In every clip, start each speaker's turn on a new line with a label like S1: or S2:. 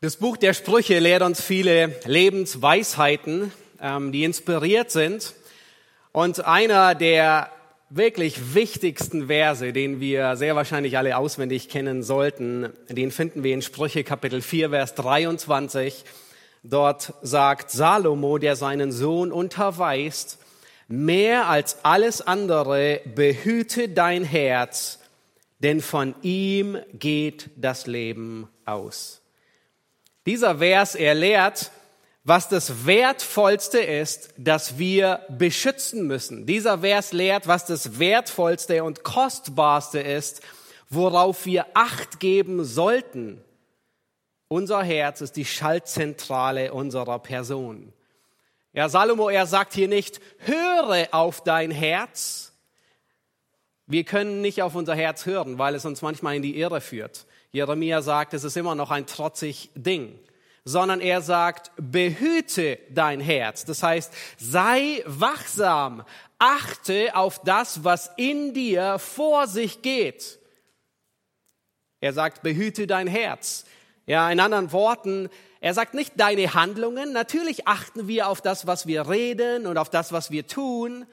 S1: Das Buch der Sprüche lehrt uns viele Lebensweisheiten, ähm, die inspiriert sind. Und einer der wirklich wichtigsten Verse, den wir sehr wahrscheinlich alle auswendig kennen sollten, den finden wir in Sprüche Kapitel 4, Vers 23. Dort sagt Salomo, der seinen Sohn unterweist, mehr als alles andere behüte dein Herz, denn von ihm geht das Leben aus. Dieser Vers, er lehrt, was das Wertvollste ist, das wir beschützen müssen. Dieser Vers lehrt, was das Wertvollste und Kostbarste ist, worauf wir Acht geben sollten. Unser Herz ist die Schaltzentrale unserer Person. Ja, Salomo, er sagt hier nicht, höre auf dein Herz. Wir können nicht auf unser Herz hören, weil es uns manchmal in die Irre führt. Jeremia sagt, es ist immer noch ein trotzig Ding, sondern er sagt, behüte dein Herz. Das heißt, sei wachsam, achte auf das, was in dir vor sich geht. Er sagt, behüte dein Herz. Ja, in anderen Worten, er sagt nicht deine Handlungen. Natürlich achten wir auf das, was wir reden und auf das, was wir tun,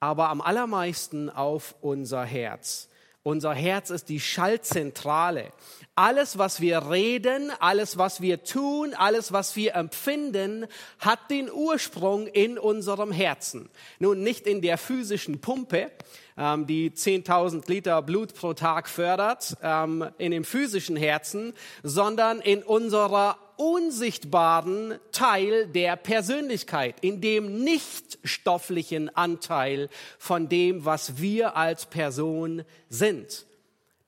S1: aber am allermeisten auf unser Herz. Unser Herz ist die Schaltzentrale. Alles, was wir reden, alles, was wir tun, alles, was wir empfinden, hat den Ursprung in unserem Herzen. Nun, nicht in der physischen Pumpe, ähm, die 10.000 Liter Blut pro Tag fördert, ähm, in dem physischen Herzen, sondern in unserer unsichtbaren Teil der Persönlichkeit, in dem nicht stofflichen Anteil von dem, was wir als Person sind.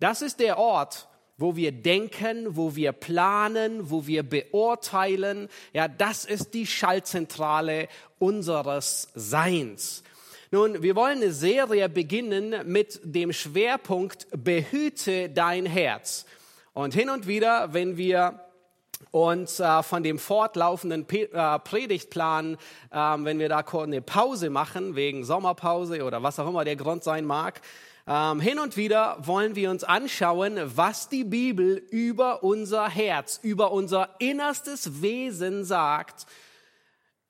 S1: Das ist der Ort, wo wir denken, wo wir planen, wo wir beurteilen. Ja, das ist die Schaltzentrale unseres Seins. Nun, wir wollen eine Serie beginnen mit dem Schwerpunkt Behüte dein Herz. Und hin und wieder, wenn wir und äh, von dem fortlaufenden Pe äh, Predigtplan, äh, wenn wir da eine Pause machen, wegen Sommerpause oder was auch immer der Grund sein mag, ähm, hin und wieder wollen wir uns anschauen, was die Bibel über unser Herz, über unser innerstes Wesen sagt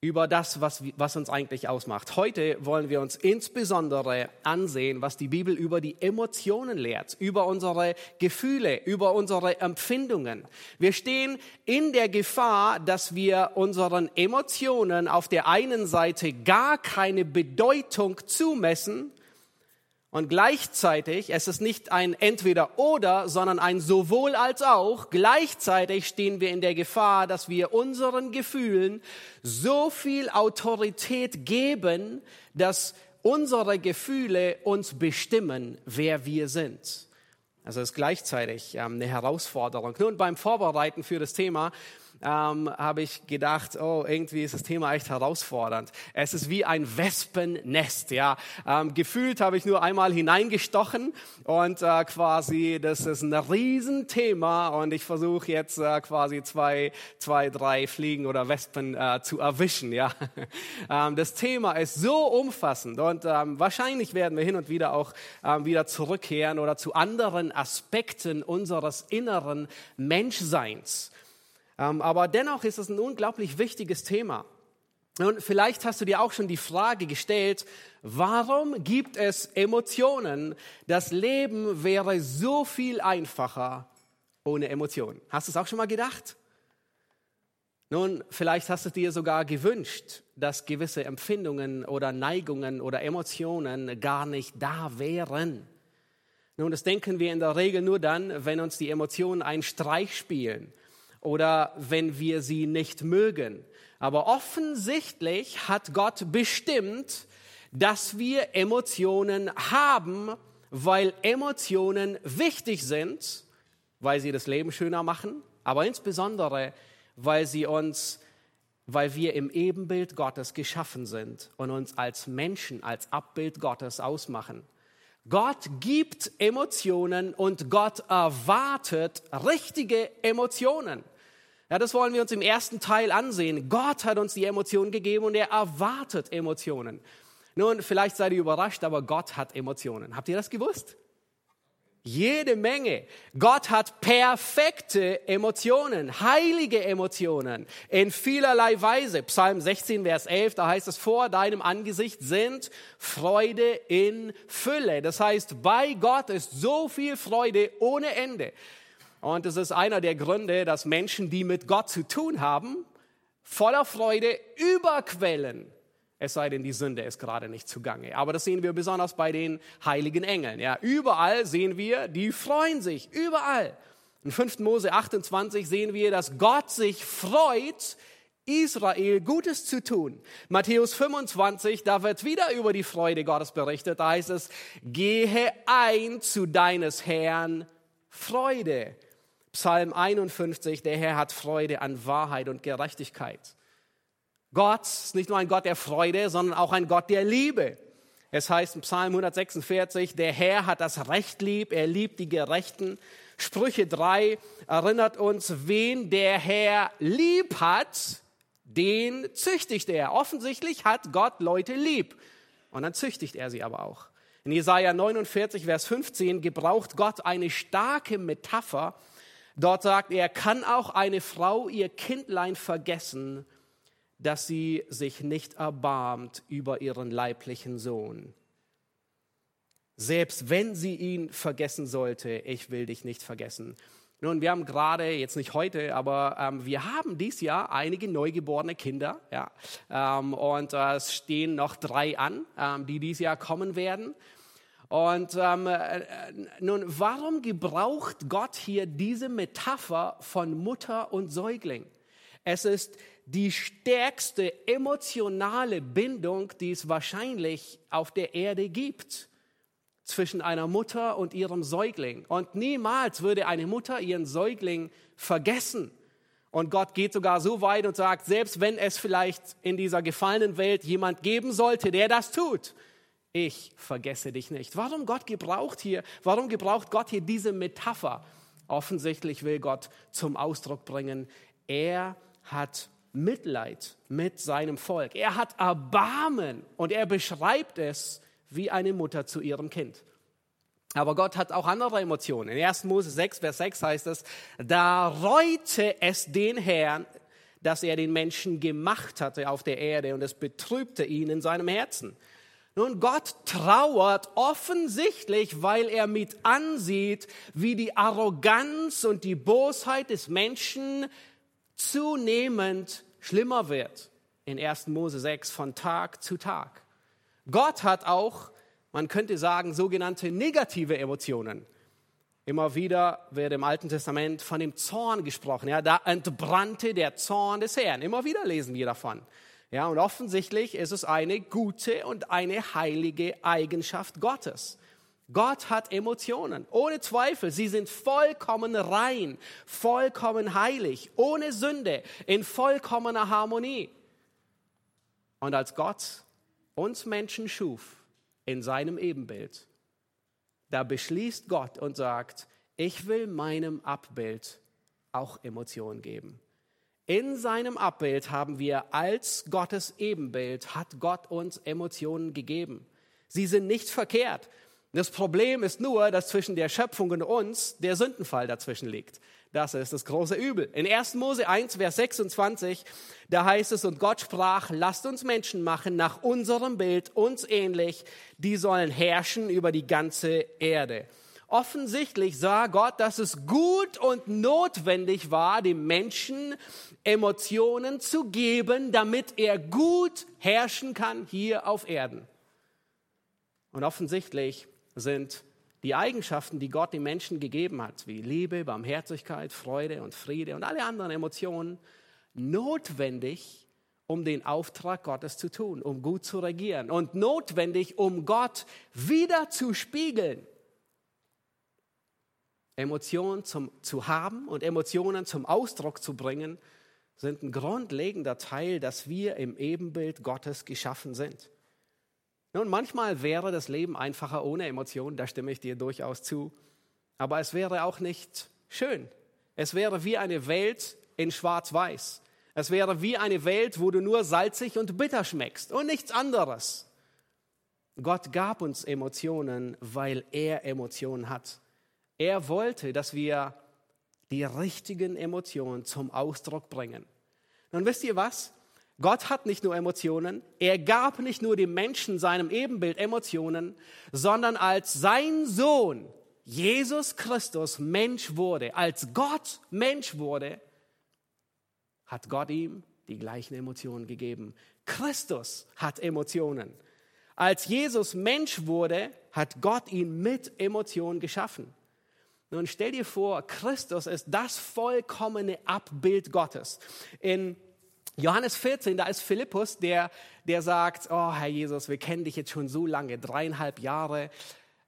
S1: über das, was, was uns eigentlich ausmacht. Heute wollen wir uns insbesondere ansehen, was die Bibel über die Emotionen lehrt, über unsere Gefühle, über unsere Empfindungen. Wir stehen in der Gefahr, dass wir unseren Emotionen auf der einen Seite gar keine Bedeutung zumessen und gleichzeitig, es ist nicht ein entweder oder, sondern ein sowohl als auch, gleichzeitig stehen wir in der Gefahr, dass wir unseren Gefühlen so viel Autorität geben, dass unsere Gefühle uns bestimmen, wer wir sind. Also es ist gleichzeitig ähm, eine Herausforderung. Nun beim Vorbereiten für das Thema ähm, habe ich gedacht, oh, irgendwie ist das Thema echt herausfordernd. Es ist wie ein Wespennest, ja. Ähm, gefühlt habe ich nur einmal hineingestochen und äh, quasi, das ist ein Riesenthema und ich versuche jetzt äh, quasi zwei, zwei, drei Fliegen oder Wespen äh, zu erwischen, ja. ähm, das Thema ist so umfassend und ähm, wahrscheinlich werden wir hin und wieder auch ähm, wieder zurückkehren oder zu anderen Aspekten unseres inneren Menschseins. Ähm, aber dennoch ist es ein unglaublich wichtiges Thema. Und vielleicht hast du dir auch schon die Frage gestellt, warum gibt es Emotionen? Das Leben wäre so viel einfacher ohne Emotionen. Hast du es auch schon mal gedacht? Nun, vielleicht hast du dir sogar gewünscht, dass gewisse Empfindungen oder Neigungen oder Emotionen gar nicht da wären. Nun, das denken wir in der Regel nur dann, wenn uns die Emotionen einen Streich spielen oder wenn wir sie nicht mögen. Aber offensichtlich hat Gott bestimmt, dass wir Emotionen haben, weil Emotionen wichtig sind, weil sie das Leben schöner machen, aber insbesondere, weil sie uns, weil wir im Ebenbild Gottes geschaffen sind und uns als Menschen, als Abbild Gottes ausmachen. Gott gibt Emotionen und Gott erwartet richtige Emotionen. Ja, das wollen wir uns im ersten Teil ansehen. Gott hat uns die Emotionen gegeben und er erwartet Emotionen. Nun, vielleicht seid ihr überrascht, aber Gott hat Emotionen. Habt ihr das gewusst? Jede Menge. Gott hat perfekte Emotionen, heilige Emotionen in vielerlei Weise. Psalm 16, Vers 11, da heißt es, vor deinem Angesicht sind Freude in Fülle. Das heißt, bei Gott ist so viel Freude ohne Ende. Und es ist einer der Gründe, dass Menschen, die mit Gott zu tun haben, voller Freude überquellen es sei denn, die Sünde ist gerade nicht zugange. Aber das sehen wir besonders bei den heiligen Engeln. Ja, überall sehen wir, die freuen sich, überall. In 5. Mose 28 sehen wir, dass Gott sich freut, Israel Gutes zu tun. Matthäus 25, da wird wieder über die Freude Gottes berichtet. Da heißt es, gehe ein zu deines Herrn Freude. Psalm 51, der Herr hat Freude an Wahrheit und Gerechtigkeit. Gott ist nicht nur ein Gott der Freude, sondern auch ein Gott der Liebe. Es heißt im Psalm 146, der Herr hat das Recht lieb, er liebt die Gerechten. Sprüche 3 erinnert uns, wen der Herr lieb hat, den züchtigt er. Offensichtlich hat Gott Leute lieb und dann züchtigt er sie aber auch. In Jesaja 49, Vers 15 gebraucht Gott eine starke Metapher. Dort sagt er, kann auch eine Frau ihr Kindlein vergessen dass sie sich nicht erbarmt über ihren leiblichen Sohn. Selbst wenn sie ihn vergessen sollte, ich will dich nicht vergessen. Nun, wir haben gerade, jetzt nicht heute, aber ähm, wir haben dieses Jahr einige neugeborene Kinder. Ja, ähm, und äh, es stehen noch drei an, ähm, die dieses Jahr kommen werden. Und ähm, äh, nun, warum gebraucht Gott hier diese Metapher von Mutter und Säugling? Es ist die stärkste emotionale Bindung, die es wahrscheinlich auf der Erde gibt zwischen einer Mutter und ihrem Säugling. Und niemals würde eine Mutter ihren Säugling vergessen. Und Gott geht sogar so weit und sagt, selbst wenn es vielleicht in dieser gefallenen Welt jemand geben sollte, der das tut, ich vergesse dich nicht. Warum Gott gebraucht hier, warum gebraucht Gott hier diese Metapher? Offensichtlich will Gott zum Ausdruck bringen, er hat Mitleid mit seinem Volk. Er hat Erbarmen und er beschreibt es wie eine Mutter zu ihrem Kind. Aber Gott hat auch andere Emotionen. In 1. Mose 6, Vers 6 heißt es, da reute es den Herrn, dass er den Menschen gemacht hatte auf der Erde und es betrübte ihn in seinem Herzen. Nun, Gott trauert offensichtlich, weil er mit ansieht, wie die Arroganz und die Bosheit des Menschen zunehmend schlimmer wird in 1. Mose 6 von Tag zu Tag. Gott hat auch, man könnte sagen, sogenannte negative Emotionen. Immer wieder wird im Alten Testament von dem Zorn gesprochen. Ja, da entbrannte der Zorn des Herrn. Immer wieder lesen wir davon. Ja, und offensichtlich ist es eine gute und eine heilige Eigenschaft Gottes. Gott hat Emotionen, ohne Zweifel. Sie sind vollkommen rein, vollkommen heilig, ohne Sünde, in vollkommener Harmonie. Und als Gott uns Menschen schuf in seinem Ebenbild, da beschließt Gott und sagt, ich will meinem Abbild auch Emotionen geben. In seinem Abbild haben wir als Gottes Ebenbild, hat Gott uns Emotionen gegeben. Sie sind nicht verkehrt. Das Problem ist nur, dass zwischen der Schöpfung und uns der Sündenfall dazwischen liegt. Das ist das große Übel. In 1. Mose 1, Vers 26, da heißt es, und Gott sprach, lasst uns Menschen machen nach unserem Bild, uns ähnlich, die sollen herrschen über die ganze Erde. Offensichtlich sah Gott, dass es gut und notwendig war, dem Menschen Emotionen zu geben, damit er gut herrschen kann hier auf Erden. Und offensichtlich sind die Eigenschaften, die Gott den Menschen gegeben hat, wie Liebe, Barmherzigkeit, Freude und Friede und alle anderen Emotionen, notwendig, um den Auftrag Gottes zu tun, um gut zu regieren und notwendig, um Gott wieder zu spiegeln. Emotionen zum, zu haben und Emotionen zum Ausdruck zu bringen, sind ein grundlegender Teil, dass wir im Ebenbild Gottes geschaffen sind. Nun, manchmal wäre das Leben einfacher ohne Emotionen, da stimme ich dir durchaus zu. Aber es wäre auch nicht schön. Es wäre wie eine Welt in Schwarz-Weiß. Es wäre wie eine Welt, wo du nur salzig und bitter schmeckst und nichts anderes. Gott gab uns Emotionen, weil er Emotionen hat. Er wollte, dass wir die richtigen Emotionen zum Ausdruck bringen. Nun wisst ihr was? Gott hat nicht nur Emotionen, er gab nicht nur dem Menschen seinem Ebenbild Emotionen, sondern als sein Sohn Jesus Christus Mensch wurde, als Gott Mensch wurde, hat Gott ihm die gleichen Emotionen gegeben. Christus hat Emotionen. Als Jesus Mensch wurde, hat Gott ihn mit Emotionen geschaffen. Nun stell dir vor, Christus ist das vollkommene Abbild Gottes. In Johannes 14, da ist Philippus, der, der sagt, oh Herr Jesus, wir kennen dich jetzt schon so lange, dreieinhalb Jahre,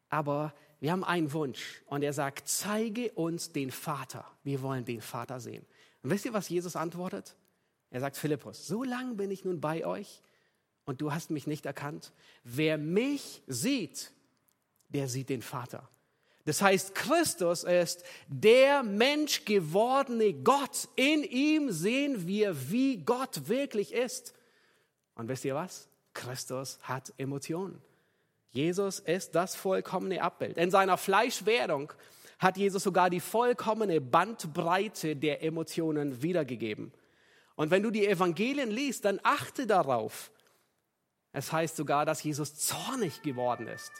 S1: aber wir haben einen Wunsch. Und er sagt, zeige uns den Vater. Wir wollen den Vater sehen. Und wisst ihr, was Jesus antwortet? Er sagt, Philippus, so lange bin ich nun bei euch und du hast mich nicht erkannt. Wer mich sieht, der sieht den Vater. Das heißt, Christus ist der Mensch gewordene Gott. In ihm sehen wir, wie Gott wirklich ist. Und wisst ihr was? Christus hat Emotionen. Jesus ist das vollkommene Abbild. In seiner Fleischwerdung hat Jesus sogar die vollkommene Bandbreite der Emotionen wiedergegeben. Und wenn du die Evangelien liest, dann achte darauf. Es heißt sogar, dass Jesus zornig geworden ist.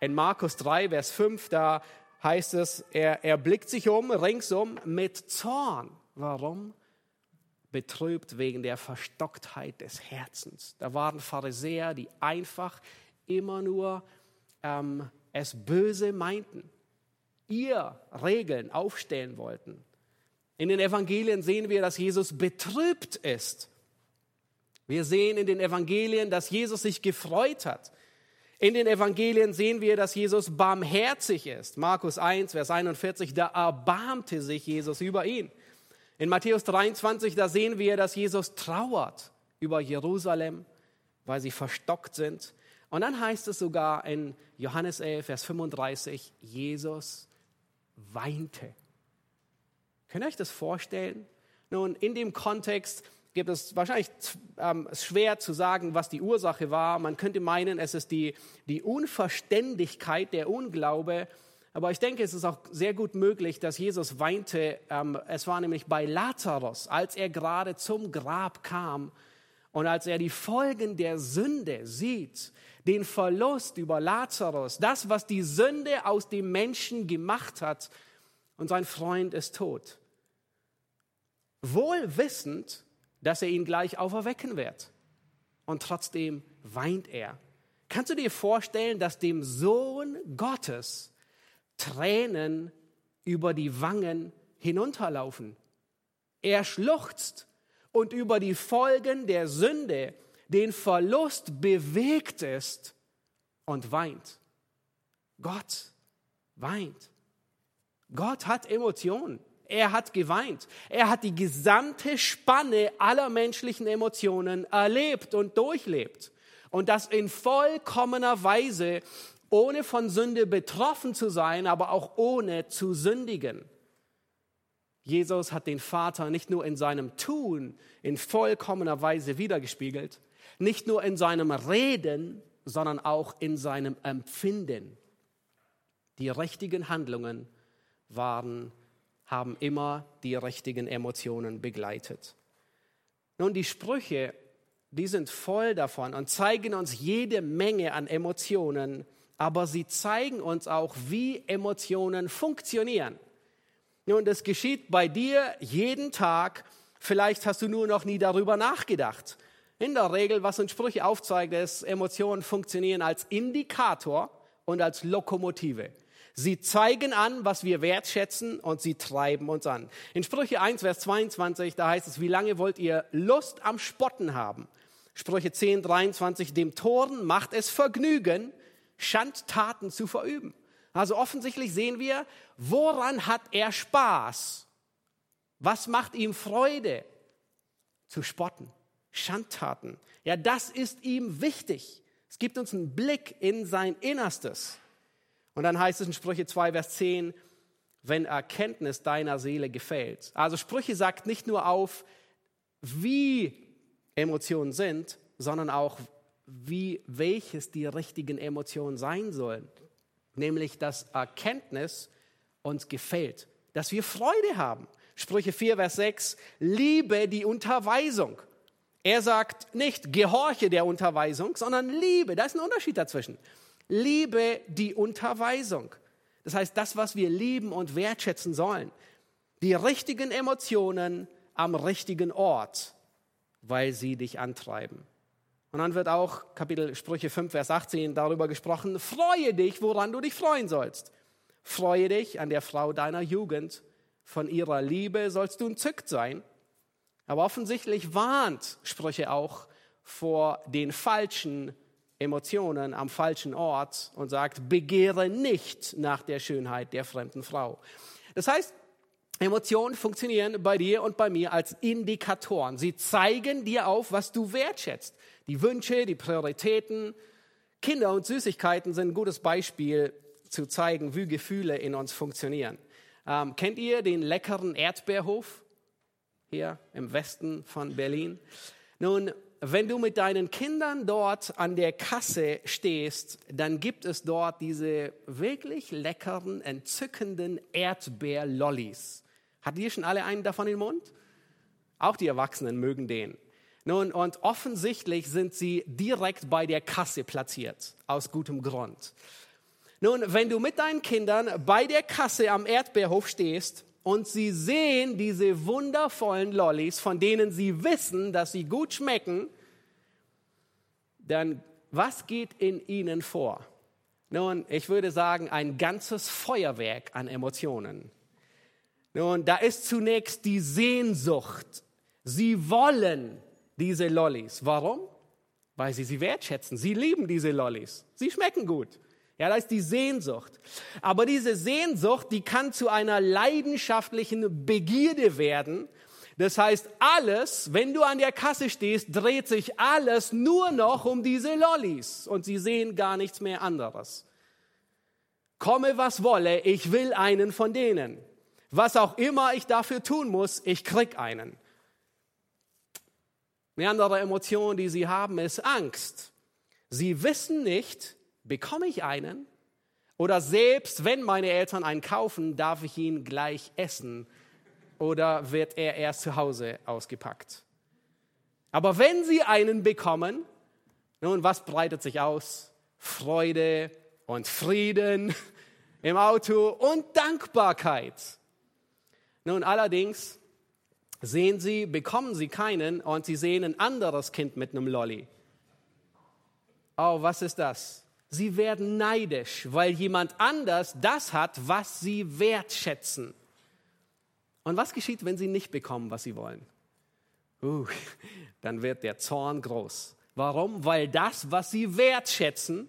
S1: In Markus 3, Vers 5, da heißt es, er, er blickt sich um, ringsum, mit Zorn. Warum? Betrübt wegen der Verstocktheit des Herzens. Da waren Pharisäer, die einfach immer nur ähm, es böse meinten, ihr Regeln aufstellen wollten. In den Evangelien sehen wir, dass Jesus betrübt ist. Wir sehen in den Evangelien, dass Jesus sich gefreut hat. In den Evangelien sehen wir, dass Jesus barmherzig ist. Markus 1, Vers 41, da erbarmte sich Jesus über ihn. In Matthäus 23, da sehen wir, dass Jesus trauert über Jerusalem, weil sie verstockt sind. Und dann heißt es sogar in Johannes 11, Vers 35, Jesus weinte. Könnt ihr euch das vorstellen? Nun, in dem Kontext gibt es wahrscheinlich ähm, schwer zu sagen, was die Ursache war. Man könnte meinen, es ist die, die Unverständigkeit, der Unglaube. Aber ich denke, es ist auch sehr gut möglich, dass Jesus weinte. Ähm, es war nämlich bei Lazarus, als er gerade zum Grab kam und als er die Folgen der Sünde sieht, den Verlust über Lazarus, das, was die Sünde aus dem Menschen gemacht hat, und sein Freund ist tot. Wohl wissend, dass er ihn gleich auferwecken wird. Und trotzdem weint er. Kannst du dir vorstellen, dass dem Sohn Gottes Tränen über die Wangen hinunterlaufen? Er schluchzt und über die Folgen der Sünde, den Verlust bewegt ist und weint. Gott weint. Gott hat Emotionen. Er hat geweint. Er hat die gesamte Spanne aller menschlichen Emotionen erlebt und durchlebt. Und das in vollkommener Weise, ohne von Sünde betroffen zu sein, aber auch ohne zu sündigen. Jesus hat den Vater nicht nur in seinem Tun in vollkommener Weise wiedergespiegelt, nicht nur in seinem Reden, sondern auch in seinem Empfinden. Die richtigen Handlungen waren haben immer die richtigen Emotionen begleitet. Nun, die Sprüche, die sind voll davon und zeigen uns jede Menge an Emotionen, aber sie zeigen uns auch, wie Emotionen funktionieren. Nun, das geschieht bei dir jeden Tag. Vielleicht hast du nur noch nie darüber nachgedacht. In der Regel, was uns Sprüche aufzeigt, ist, Emotionen funktionieren als Indikator und als Lokomotive. Sie zeigen an, was wir wertschätzen und sie treiben uns an. In Sprüche 1, Vers 22, da heißt es, wie lange wollt ihr Lust am Spotten haben? Sprüche 10, 23, dem Toren macht es Vergnügen, Schandtaten zu verüben. Also offensichtlich sehen wir, woran hat er Spaß? Was macht ihm Freude? Zu spotten, Schandtaten. Ja, das ist ihm wichtig. Es gibt uns einen Blick in sein Innerstes. Und dann heißt es in Sprüche 2, Vers 10, wenn Erkenntnis deiner Seele gefällt. Also Sprüche sagt nicht nur auf, wie Emotionen sind, sondern auch, wie, welches die richtigen Emotionen sein sollen. Nämlich, dass Erkenntnis uns gefällt, dass wir Freude haben. Sprüche 4, Vers 6, liebe die Unterweisung. Er sagt nicht, gehorche der Unterweisung, sondern liebe. Da ist ein Unterschied dazwischen. Liebe die Unterweisung. Das heißt, das, was wir lieben und wertschätzen sollen. Die richtigen Emotionen am richtigen Ort, weil sie dich antreiben. Und dann wird auch Kapitel Sprüche 5, Vers 18 darüber gesprochen, freue dich, woran du dich freuen sollst. Freue dich an der Frau deiner Jugend, von ihrer Liebe sollst du entzückt sein. Aber offensichtlich warnt Sprüche auch vor den falschen Emotionen am falschen Ort und sagt, begehre nicht nach der Schönheit der fremden Frau. Das heißt, Emotionen funktionieren bei dir und bei mir als Indikatoren. Sie zeigen dir auf, was du wertschätzt. Die Wünsche, die Prioritäten. Kinder und Süßigkeiten sind ein gutes Beispiel zu zeigen, wie Gefühle in uns funktionieren. Ähm, kennt ihr den leckeren Erdbeerhof hier im Westen von Berlin? Nun, wenn du mit deinen Kindern dort an der Kasse stehst, dann gibt es dort diese wirklich leckeren, entzückenden Erdbeerlollis. Hat ihr schon alle einen davon im Mund? Auch die Erwachsenen mögen den. Nun, und offensichtlich sind sie direkt bei der Kasse platziert, aus gutem Grund. Nun, wenn du mit deinen Kindern bei der Kasse am Erdbeerhof stehst und sie sehen diese wundervollen Lollis, von denen sie wissen, dass sie gut schmecken, dann was geht in ihnen vor? Nun, ich würde sagen, ein ganzes Feuerwerk an Emotionen. Nun, da ist zunächst die Sehnsucht. Sie wollen diese Lollis. Warum? Weil sie sie wertschätzen. Sie lieben diese Lollis. Sie schmecken gut. Ja, da ist die Sehnsucht. Aber diese Sehnsucht, die kann zu einer leidenschaftlichen Begierde werden. Das heißt, alles, wenn du an der Kasse stehst, dreht sich alles nur noch um diese Lollis und sie sehen gar nichts mehr anderes. Komme was wolle, ich will einen von denen. Was auch immer ich dafür tun muss, ich krieg einen. Eine andere Emotion, die sie haben, ist Angst. Sie wissen nicht, Bekomme ich einen? Oder selbst wenn meine Eltern einen kaufen, darf ich ihn gleich essen? Oder wird er erst zu Hause ausgepackt? Aber wenn sie einen bekommen, nun, was breitet sich aus? Freude und Frieden im Auto und Dankbarkeit. Nun, allerdings sehen sie, bekommen sie keinen und sie sehen ein anderes Kind mit einem Lolly. Oh, was ist das? Sie werden neidisch, weil jemand anders das hat, was sie wertschätzen. Und was geschieht, wenn sie nicht bekommen, was sie wollen? Uh, dann wird der Zorn groß. Warum? Weil das, was sie wertschätzen,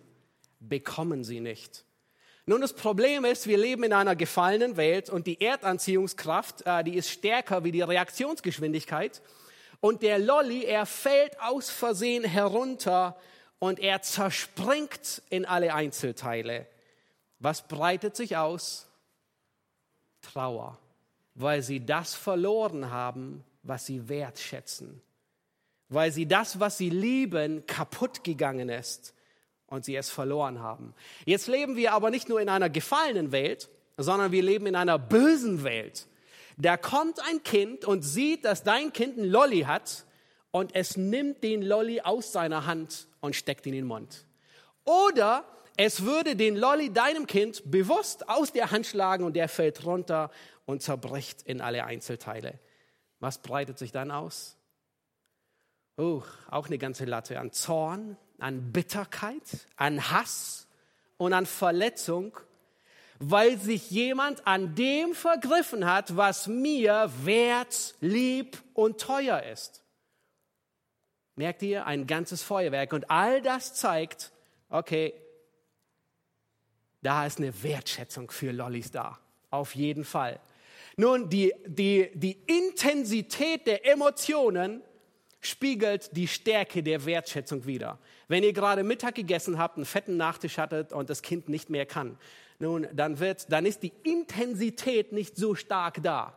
S1: bekommen sie nicht. Nun, das Problem ist, wir leben in einer gefallenen Welt und die Erdanziehungskraft, äh, die ist stärker wie die Reaktionsgeschwindigkeit. Und der Lolly, er fällt aus Versehen herunter und er zerspringt in alle Einzelteile. Was breitet sich aus? Trauer, weil sie das verloren haben, was sie wertschätzen, weil sie das, was sie lieben, kaputt gegangen ist und sie es verloren haben. Jetzt leben wir aber nicht nur in einer gefallenen Welt, sondern wir leben in einer bösen Welt. Da kommt ein Kind und sieht, dass dein Kind einen Lolly hat und es nimmt den Lolly aus seiner Hand und steckt ihn in den Mund. Oder es würde den Lolly deinem Kind bewusst aus der Hand schlagen und der fällt runter und zerbricht in alle Einzelteile. Was breitet sich dann aus? Oh, auch eine ganze Latte an Zorn, an Bitterkeit, an Hass und an Verletzung, weil sich jemand an dem vergriffen hat, was mir wert, lieb und teuer ist. Merkt ihr? Ein ganzes Feuerwerk. Und all das zeigt, okay, da ist eine Wertschätzung für Lollis da. Auf jeden Fall. Nun, die, die, die Intensität der Emotionen spiegelt die Stärke der Wertschätzung wider. Wenn ihr gerade Mittag gegessen habt, einen fetten Nachtisch hattet und das Kind nicht mehr kann, nun, dann wird, dann ist die Intensität nicht so stark da.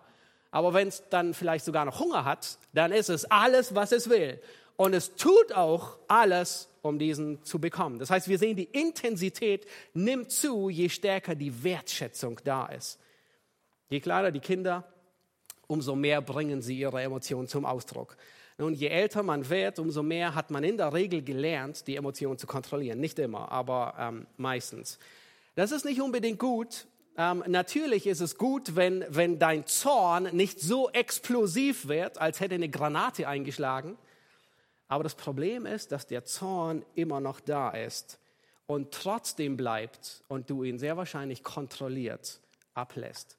S1: Aber wenn es dann vielleicht sogar noch Hunger hat, dann ist es alles, was es will. Und es tut auch alles, um diesen zu bekommen. Das heißt, wir sehen, die Intensität nimmt zu, je stärker die Wertschätzung da ist. Je kleiner die Kinder, umso mehr bringen sie ihre Emotionen zum Ausdruck. Nun, je älter man wird, umso mehr hat man in der Regel gelernt, die Emotionen zu kontrollieren. Nicht immer, aber ähm, meistens. Das ist nicht unbedingt gut. Ähm, natürlich ist es gut, wenn, wenn dein Zorn nicht so explosiv wird, als hätte eine Granate eingeschlagen. Aber das Problem ist, dass der Zorn immer noch da ist und trotzdem bleibt und du ihn sehr wahrscheinlich kontrolliert ablässt.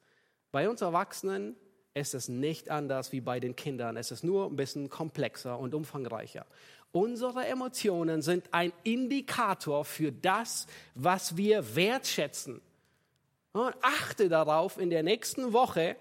S1: Bei uns Erwachsenen ist es nicht anders wie bei den Kindern. Es ist nur ein bisschen komplexer und umfangreicher. Unsere Emotionen sind ein Indikator für das, was wir wertschätzen. Und achte darauf, in der nächsten Woche,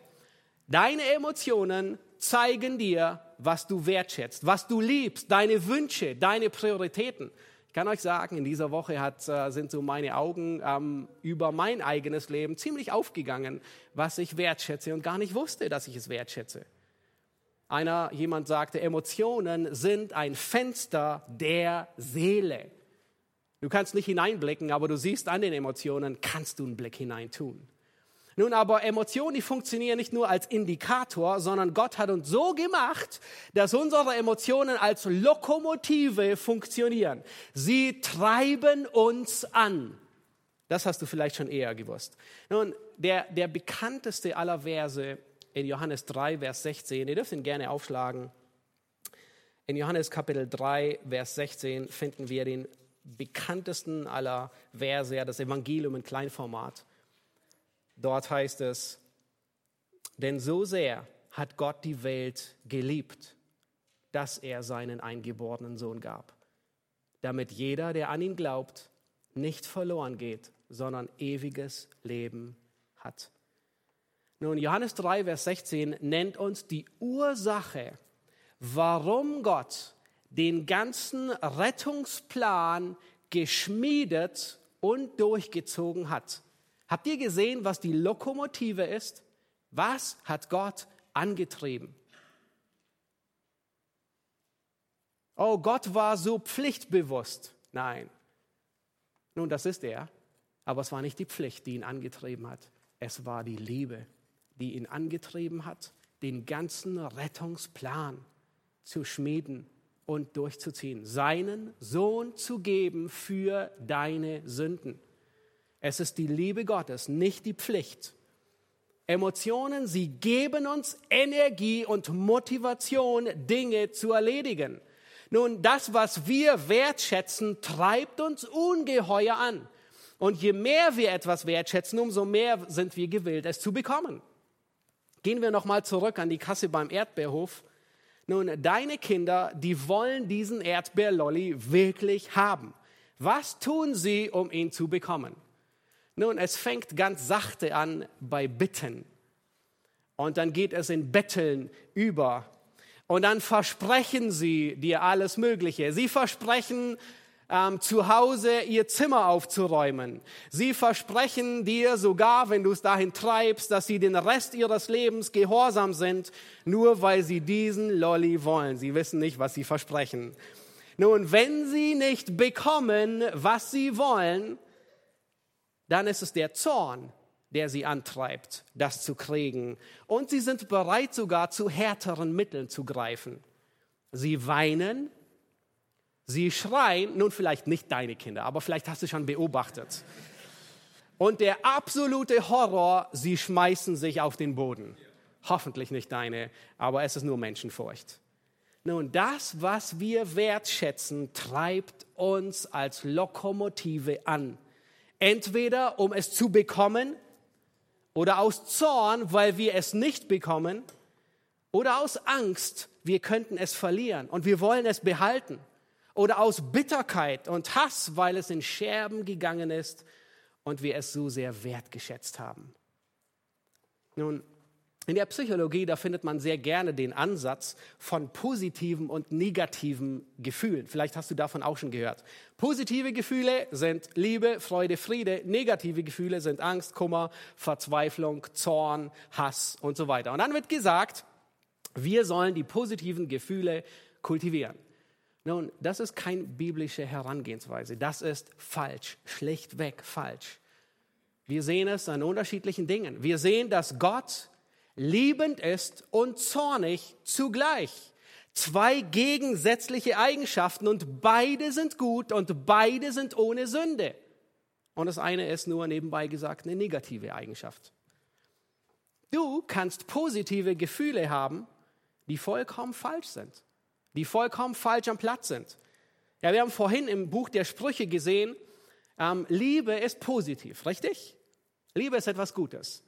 S1: deine Emotionen zeigen dir, was du wertschätzt, was du liebst, deine Wünsche, deine Prioritäten. Ich kann euch sagen, in dieser Woche hat, äh, sind so meine Augen ähm, über mein eigenes Leben ziemlich aufgegangen, was ich wertschätze und gar nicht wusste, dass ich es wertschätze. Einer, jemand sagte, Emotionen sind ein Fenster der Seele. Du kannst nicht hineinblicken, aber du siehst an den Emotionen, kannst du einen Blick hineintun. Nun aber Emotionen, die funktionieren nicht nur als Indikator, sondern Gott hat uns so gemacht, dass unsere Emotionen als Lokomotive funktionieren. Sie treiben uns an. Das hast du vielleicht schon eher gewusst. Nun, der, der bekannteste aller Verse in Johannes 3, Vers 16. Ihr dürft ihn gerne aufschlagen. In Johannes Kapitel 3, Vers 16 finden wir den bekanntesten aller Verse, das Evangelium in Kleinformat. Dort heißt es, denn so sehr hat Gott die Welt geliebt, dass er seinen eingeborenen Sohn gab, damit jeder, der an ihn glaubt, nicht verloren geht, sondern ewiges Leben hat. Nun, Johannes 3, Vers 16 nennt uns die Ursache, warum Gott den ganzen Rettungsplan geschmiedet und durchgezogen hat. Habt ihr gesehen, was die Lokomotive ist? Was hat Gott angetrieben? Oh, Gott war so pflichtbewusst. Nein. Nun, das ist er. Aber es war nicht die Pflicht, die ihn angetrieben hat. Es war die Liebe die ihn angetrieben hat, den ganzen Rettungsplan zu schmieden und durchzuziehen, seinen Sohn zu geben für deine Sünden. Es ist die Liebe Gottes, nicht die Pflicht. Emotionen, sie geben uns Energie und Motivation, Dinge zu erledigen. Nun, das, was wir wertschätzen, treibt uns ungeheuer an. Und je mehr wir etwas wertschätzen, umso mehr sind wir gewillt, es zu bekommen. Gehen wir nochmal zurück an die Kasse beim Erdbeerhof. Nun, deine Kinder, die wollen diesen Erdbeerlolli wirklich haben. Was tun sie, um ihn zu bekommen? Nun, es fängt ganz sachte an bei Bitten. Und dann geht es in Betteln über. Und dann versprechen sie dir alles Mögliche. Sie versprechen, ähm, zu Hause ihr Zimmer aufzuräumen. Sie versprechen dir sogar, wenn du es dahin treibst, dass sie den Rest ihres Lebens gehorsam sind, nur weil sie diesen Lolli wollen. Sie wissen nicht, was sie versprechen. Nun, wenn sie nicht bekommen, was sie wollen, dann ist es der Zorn, der sie antreibt, das zu kriegen. Und sie sind bereit sogar zu härteren Mitteln zu greifen. Sie weinen, Sie schreien, nun vielleicht nicht deine Kinder, aber vielleicht hast du schon beobachtet. Und der absolute Horror, sie schmeißen sich auf den Boden. Hoffentlich nicht deine, aber es ist nur Menschenfurcht. Nun, das, was wir wertschätzen, treibt uns als Lokomotive an. Entweder um es zu bekommen oder aus Zorn, weil wir es nicht bekommen oder aus Angst, wir könnten es verlieren und wir wollen es behalten oder aus Bitterkeit und Hass, weil es in Scherben gegangen ist und wir es so sehr wertgeschätzt haben. Nun, in der Psychologie, da findet man sehr gerne den Ansatz von positiven und negativen Gefühlen. Vielleicht hast du davon auch schon gehört. Positive Gefühle sind Liebe, Freude, Friede. Negative Gefühle sind Angst, Kummer, Verzweiflung, Zorn, Hass und so weiter. Und dann wird gesagt, wir sollen die positiven Gefühle kultivieren. Nun, das ist keine biblische Herangehensweise. Das ist falsch, schlichtweg falsch. Wir sehen es an unterschiedlichen Dingen. Wir sehen, dass Gott liebend ist und zornig zugleich. Zwei gegensätzliche Eigenschaften und beide sind gut und beide sind ohne Sünde. Und das eine ist nur nebenbei gesagt eine negative Eigenschaft. Du kannst positive Gefühle haben, die vollkommen falsch sind, die vollkommen falsch am Platz sind. Ja, wir haben vorhin im Buch der Sprüche gesehen, ähm, Liebe ist positiv, richtig? Liebe ist etwas Gutes.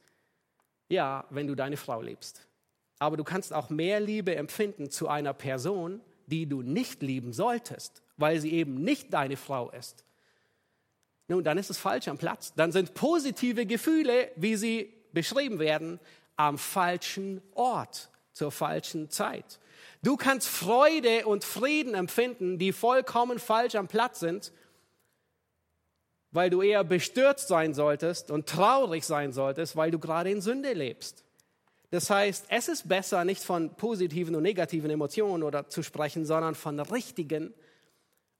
S1: Ja, wenn du deine Frau liebst. Aber du kannst auch mehr Liebe empfinden zu einer Person, die du nicht lieben solltest, weil sie eben nicht deine Frau ist. Nun, dann ist es falsch am Platz. Dann sind positive Gefühle, wie sie beschrieben werden, am falschen Ort, zur falschen Zeit. Du kannst Freude und Frieden empfinden, die vollkommen falsch am Platz sind, weil du eher bestürzt sein solltest und traurig sein solltest, weil du gerade in Sünde lebst. Das heißt, es ist besser, nicht von positiven und negativen Emotionen oder zu sprechen, sondern von richtigen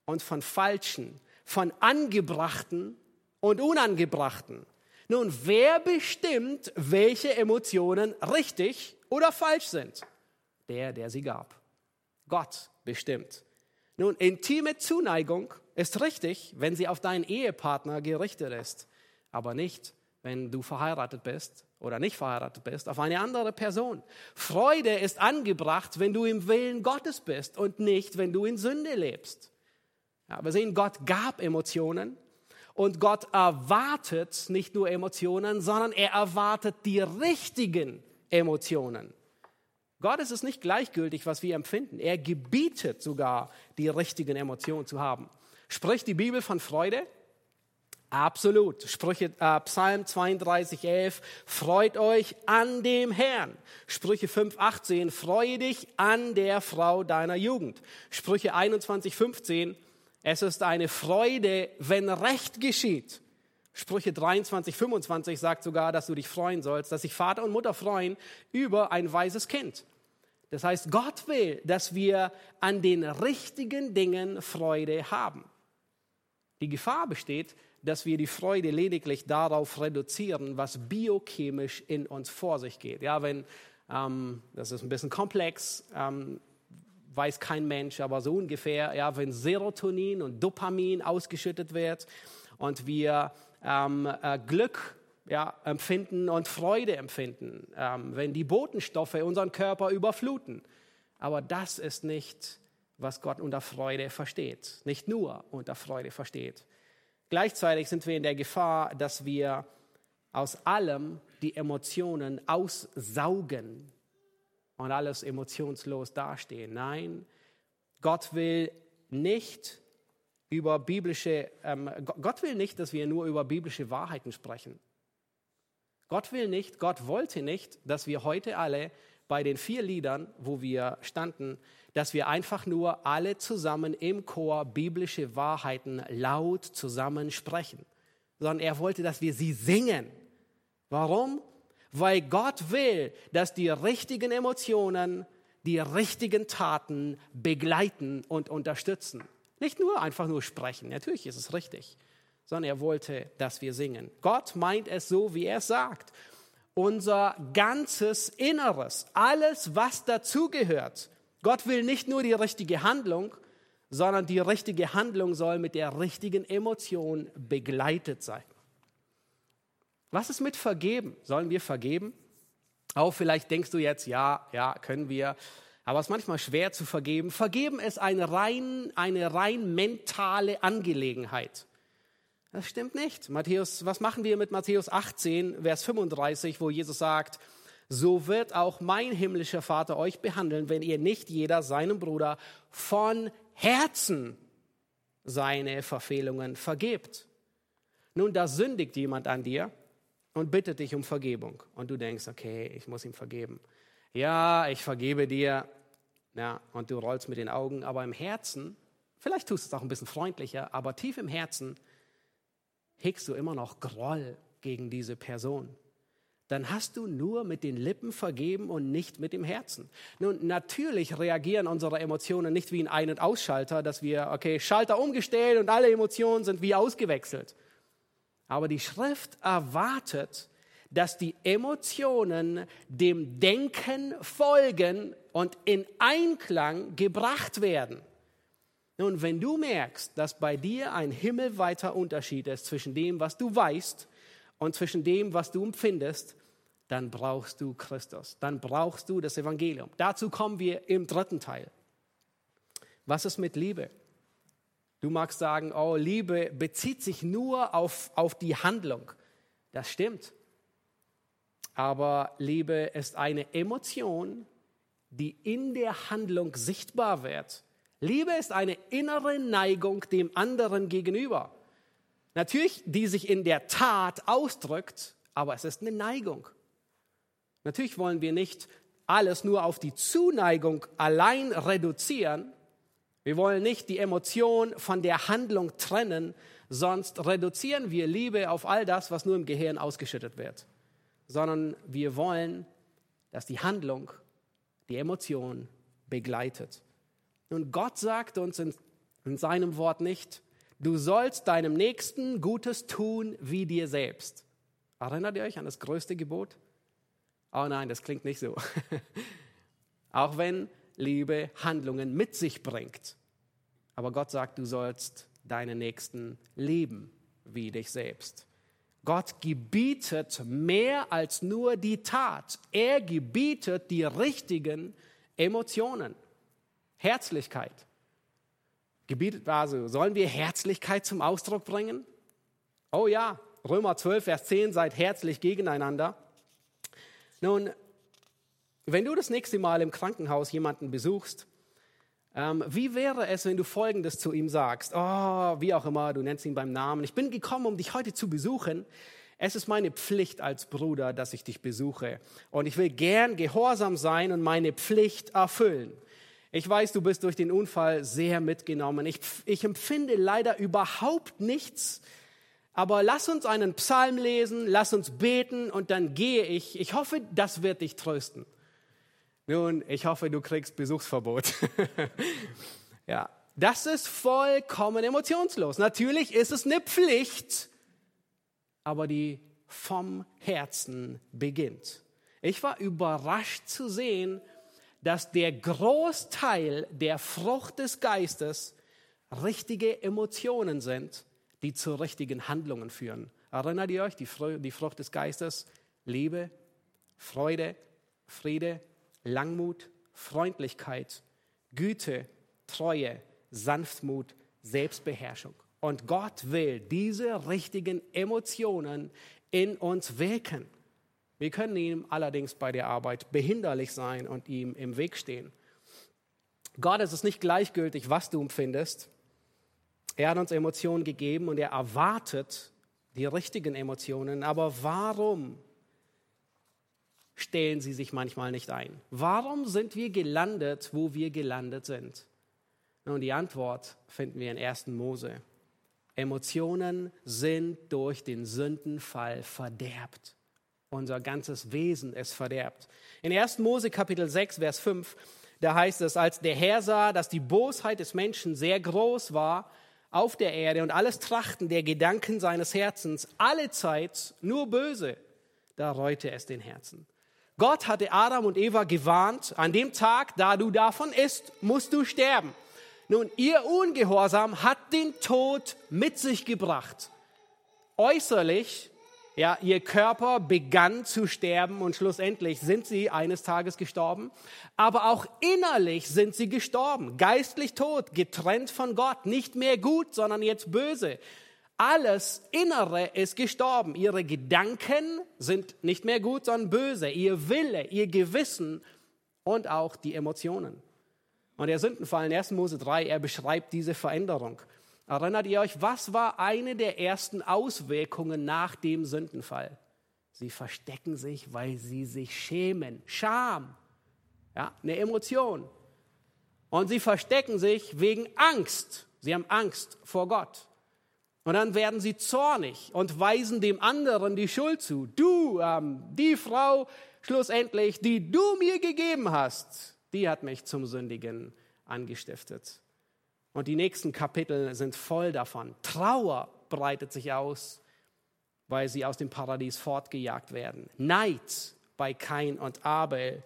S1: und von falschen, von angebrachten und unangebrachten. Nun, wer bestimmt, welche Emotionen richtig oder falsch sind? Der, der sie gab. Gott bestimmt. Nun, intime Zuneigung ist richtig, wenn sie auf deinen Ehepartner gerichtet ist, aber nicht, wenn du verheiratet bist oder nicht verheiratet bist, auf eine andere Person. Freude ist angebracht, wenn du im Willen Gottes bist und nicht, wenn du in Sünde lebst. Ja, wir sehen, Gott gab Emotionen und Gott erwartet nicht nur Emotionen, sondern er erwartet die richtigen Emotionen. Gott ist es nicht gleichgültig, was wir empfinden. Er gebietet sogar, die richtigen Emotionen zu haben. Spricht die Bibel von Freude? Absolut. Sprüche, äh, Psalm 32, 11, freut euch an dem Herrn. Sprüche 5, 18, freue dich an der Frau deiner Jugend. Sprüche 21, 15, es ist eine Freude, wenn Recht geschieht. Sprüche 23, 25 sagt sogar, dass du dich freuen sollst, dass sich Vater und Mutter freuen über ein weises Kind. Das heißt, Gott will, dass wir an den richtigen Dingen Freude haben. Die Gefahr besteht, dass wir die Freude lediglich darauf reduzieren, was biochemisch in uns vor sich geht. Ja, wenn, ähm, das ist ein bisschen komplex, ähm, weiß kein Mensch, aber so ungefähr, ja, wenn Serotonin und Dopamin ausgeschüttet wird und wir ähm, äh, Glück ja, empfinden und Freude empfinden, ähm, wenn die Botenstoffe unseren Körper überfluten. Aber das ist nicht, was Gott unter Freude versteht. Nicht nur unter Freude versteht. Gleichzeitig sind wir in der Gefahr, dass wir aus allem die Emotionen aussaugen und alles emotionslos dastehen. Nein, Gott will nicht über biblische, ähm, Gott will nicht, dass wir nur über biblische Wahrheiten sprechen. Gott will nicht, Gott wollte nicht, dass wir heute alle bei den vier Liedern, wo wir standen, dass wir einfach nur alle zusammen im Chor biblische Wahrheiten laut zusammen sprechen, sondern er wollte, dass wir sie singen. Warum? Weil Gott will, dass die richtigen Emotionen die richtigen Taten begleiten und unterstützen. Nicht nur einfach nur sprechen, natürlich ist es richtig, sondern er wollte, dass wir singen. Gott meint es so, wie er sagt. Unser ganzes Inneres, alles, was dazugehört. Gott will nicht nur die richtige Handlung, sondern die richtige Handlung soll mit der richtigen Emotion begleitet sein. Was ist mit Vergeben? Sollen wir vergeben? Auch vielleicht denkst du jetzt, ja, ja, können wir. Aber es ist manchmal schwer zu vergeben. Vergeben ist eine rein, eine rein mentale Angelegenheit. Das stimmt nicht. Matthäus, was machen wir mit Matthäus 18, Vers 35, wo Jesus sagt, so wird auch mein himmlischer Vater euch behandeln, wenn ihr nicht jeder seinem Bruder von Herzen seine Verfehlungen vergebt. Nun, da sündigt jemand an dir und bittet dich um Vergebung. Und du denkst, okay, ich muss ihm vergeben. Ja, ich vergebe dir. Ja, und du rollst mit den Augen, aber im Herzen, vielleicht tust du es auch ein bisschen freundlicher, aber tief im Herzen hegst du immer noch Groll gegen diese Person. Dann hast du nur mit den Lippen vergeben und nicht mit dem Herzen. Nun, natürlich reagieren unsere Emotionen nicht wie ein Ein- und Ausschalter, dass wir, okay, Schalter umgestellt und alle Emotionen sind wie ausgewechselt. Aber die Schrift erwartet, dass die Emotionen dem Denken folgen und in Einklang gebracht werden. Nun, wenn du merkst, dass bei dir ein himmelweiter Unterschied ist zwischen dem, was du weißt und zwischen dem, was du empfindest, dann brauchst du Christus, dann brauchst du das Evangelium. Dazu kommen wir im dritten Teil. Was ist mit Liebe? Du magst sagen, oh, Liebe bezieht sich nur auf, auf die Handlung. Das stimmt. Aber Liebe ist eine Emotion, die in der Handlung sichtbar wird. Liebe ist eine innere Neigung dem anderen gegenüber. Natürlich, die sich in der Tat ausdrückt, aber es ist eine Neigung. Natürlich wollen wir nicht alles nur auf die Zuneigung allein reduzieren. Wir wollen nicht die Emotion von der Handlung trennen, sonst reduzieren wir Liebe auf all das, was nur im Gehirn ausgeschüttet wird sondern wir wollen, dass die Handlung die Emotion begleitet. Und Gott sagt uns in, in seinem Wort nicht, du sollst deinem Nächsten Gutes tun wie dir selbst. Erinnert ihr euch an das größte Gebot? Oh nein, das klingt nicht so. Auch wenn Liebe Handlungen mit sich bringt. Aber Gott sagt, du sollst deinen Nächsten lieben wie dich selbst. Gott gebietet mehr als nur die Tat. Er gebietet die richtigen Emotionen. Herzlichkeit. Gebietet also, sollen wir Herzlichkeit zum Ausdruck bringen? Oh ja, Römer 12, Vers 10, seid herzlich gegeneinander. Nun, wenn du das nächste Mal im Krankenhaus jemanden besuchst, ähm, wie wäre es, wenn du Folgendes zu ihm sagst? Oh, wie auch immer, du nennst ihn beim Namen. Ich bin gekommen, um dich heute zu besuchen. Es ist meine Pflicht als Bruder, dass ich dich besuche. Und ich will gern gehorsam sein und meine Pflicht erfüllen. Ich weiß, du bist durch den Unfall sehr mitgenommen. Ich, ich empfinde leider überhaupt nichts. Aber lass uns einen Psalm lesen, lass uns beten und dann gehe ich. Ich hoffe, das wird dich trösten. Nun, ich hoffe, du kriegst Besuchsverbot. ja, das ist vollkommen emotionslos. Natürlich ist es eine Pflicht, aber die vom Herzen beginnt. Ich war überrascht zu sehen, dass der Großteil der Frucht des Geistes richtige Emotionen sind, die zu richtigen Handlungen führen. Erinnert ihr euch, die Frucht des Geistes? Liebe, Freude, Friede, Langmut, Freundlichkeit, Güte, Treue, Sanftmut, Selbstbeherrschung. Und Gott will diese richtigen Emotionen in uns wirken. Wir können ihm allerdings bei der Arbeit behinderlich sein und ihm im Weg stehen. Gott ist es nicht gleichgültig, was du empfindest. Er hat uns Emotionen gegeben und er erwartet die richtigen Emotionen. Aber warum stellen sie sich manchmal nicht ein. Warum sind wir gelandet, wo wir gelandet sind? Nun, die Antwort finden wir in 1. Mose. Emotionen sind durch den Sündenfall verderbt. Unser ganzes Wesen ist verderbt. In 1. Mose Kapitel 6, Vers 5, da heißt es, als der Herr sah, dass die Bosheit des Menschen sehr groß war auf der Erde und alles Trachten der Gedanken seines Herzens alle Zeit nur böse, da reute es den Herzen. Gott hatte Adam und Eva gewarnt, an dem Tag, da du davon isst, musst du sterben. Nun, ihr Ungehorsam hat den Tod mit sich gebracht. Äußerlich, ja, ihr Körper begann zu sterben und schlussendlich sind sie eines Tages gestorben. Aber auch innerlich sind sie gestorben, geistlich tot, getrennt von Gott, nicht mehr gut, sondern jetzt böse. Alles Innere ist gestorben. Ihre Gedanken sind nicht mehr gut, sondern böse. Ihr Wille, ihr Gewissen und auch die Emotionen. Und der Sündenfall in 1. Mose 3, er beschreibt diese Veränderung. Erinnert ihr euch, was war eine der ersten Auswirkungen nach dem Sündenfall? Sie verstecken sich, weil sie sich schämen. Scham. Ja, eine Emotion. Und sie verstecken sich wegen Angst. Sie haben Angst vor Gott. Und dann werden sie zornig und weisen dem anderen die Schuld zu. Du, ähm, die Frau schlussendlich, die du mir gegeben hast, die hat mich zum Sündigen angestiftet. Und die nächsten Kapitel sind voll davon. Trauer breitet sich aus. weil sie aus dem Paradies fortgejagt werden. Neid bei Kain und Abel.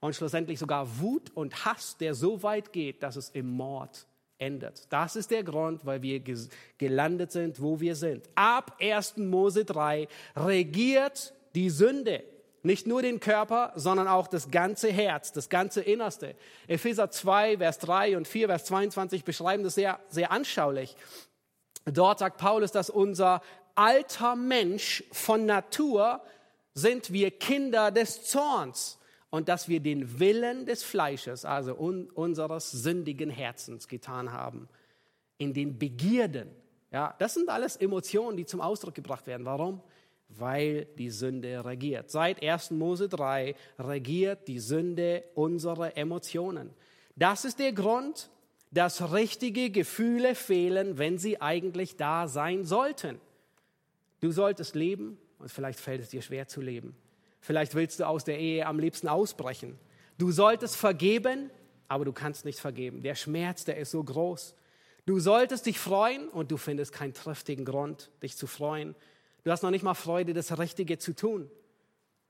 S1: Und schlussendlich sogar Wut und Hass, der so weit geht, dass es im Mord endet. Das ist der Grund, weil wir gelandet sind, wo wir sind. Ab 1. Mose 3 regiert die Sünde. Nicht nur den Körper, sondern auch das ganze Herz, das ganze Innerste. Epheser 2, Vers 3 und 4, Vers 22 beschreiben das sehr, sehr anschaulich. Dort sagt Paulus, dass unser alter Mensch von Natur sind wir Kinder des Zorns und dass wir den Willen des Fleisches, also un unseres sündigen Herzens getan haben, in den Begierden. Ja, das sind alles Emotionen, die zum Ausdruck gebracht werden. Warum? Weil die Sünde regiert. Seit 1. Mose 3 regiert die Sünde unsere Emotionen. Das ist der Grund, dass richtige Gefühle fehlen, wenn sie eigentlich da sein sollten. Du solltest leben und vielleicht fällt es dir schwer zu leben. Vielleicht willst du aus der Ehe am liebsten ausbrechen. Du solltest vergeben, aber du kannst nicht vergeben. Der Schmerz, der ist so groß. Du solltest dich freuen und du findest keinen triftigen Grund, dich zu freuen. Du hast noch nicht mal Freude, das Richtige zu tun.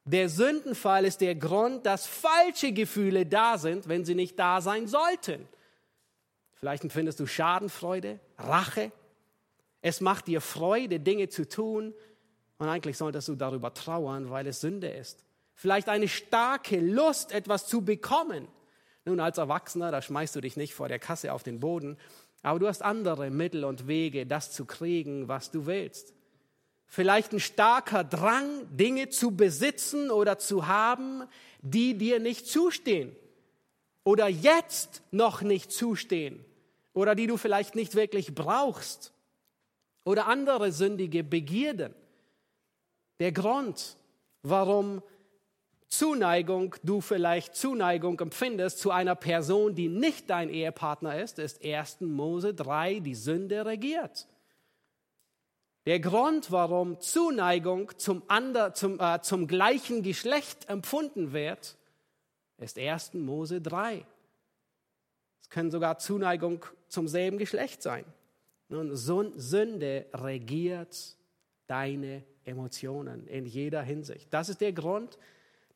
S1: Der Sündenfall ist der Grund, dass falsche Gefühle da sind, wenn sie nicht da sein sollten. Vielleicht empfindest du Schadenfreude, Rache, es macht dir Freude, Dinge zu tun. Und eigentlich solltest du darüber trauern, weil es Sünde ist. Vielleicht eine starke Lust, etwas zu bekommen. Nun, als Erwachsener, da schmeißt du dich nicht vor der Kasse auf den Boden. Aber du hast andere Mittel und Wege, das zu kriegen, was du willst. Vielleicht ein starker Drang, Dinge zu besitzen oder zu haben, die dir nicht zustehen. Oder jetzt noch nicht zustehen. Oder die du vielleicht nicht wirklich brauchst oder andere sündige Begierden. Der Grund, warum Zuneigung, du vielleicht Zuneigung empfindest zu einer Person, die nicht dein Ehepartner ist, ist 1. Mose 3, die Sünde regiert. Der Grund, warum Zuneigung zum, ander, zum, äh, zum gleichen Geschlecht empfunden wird, ist 1. Mose 3. Es können sogar Zuneigung zum selben Geschlecht sein. Nun, Sünde regiert deine Emotionen in jeder Hinsicht. Das ist der Grund,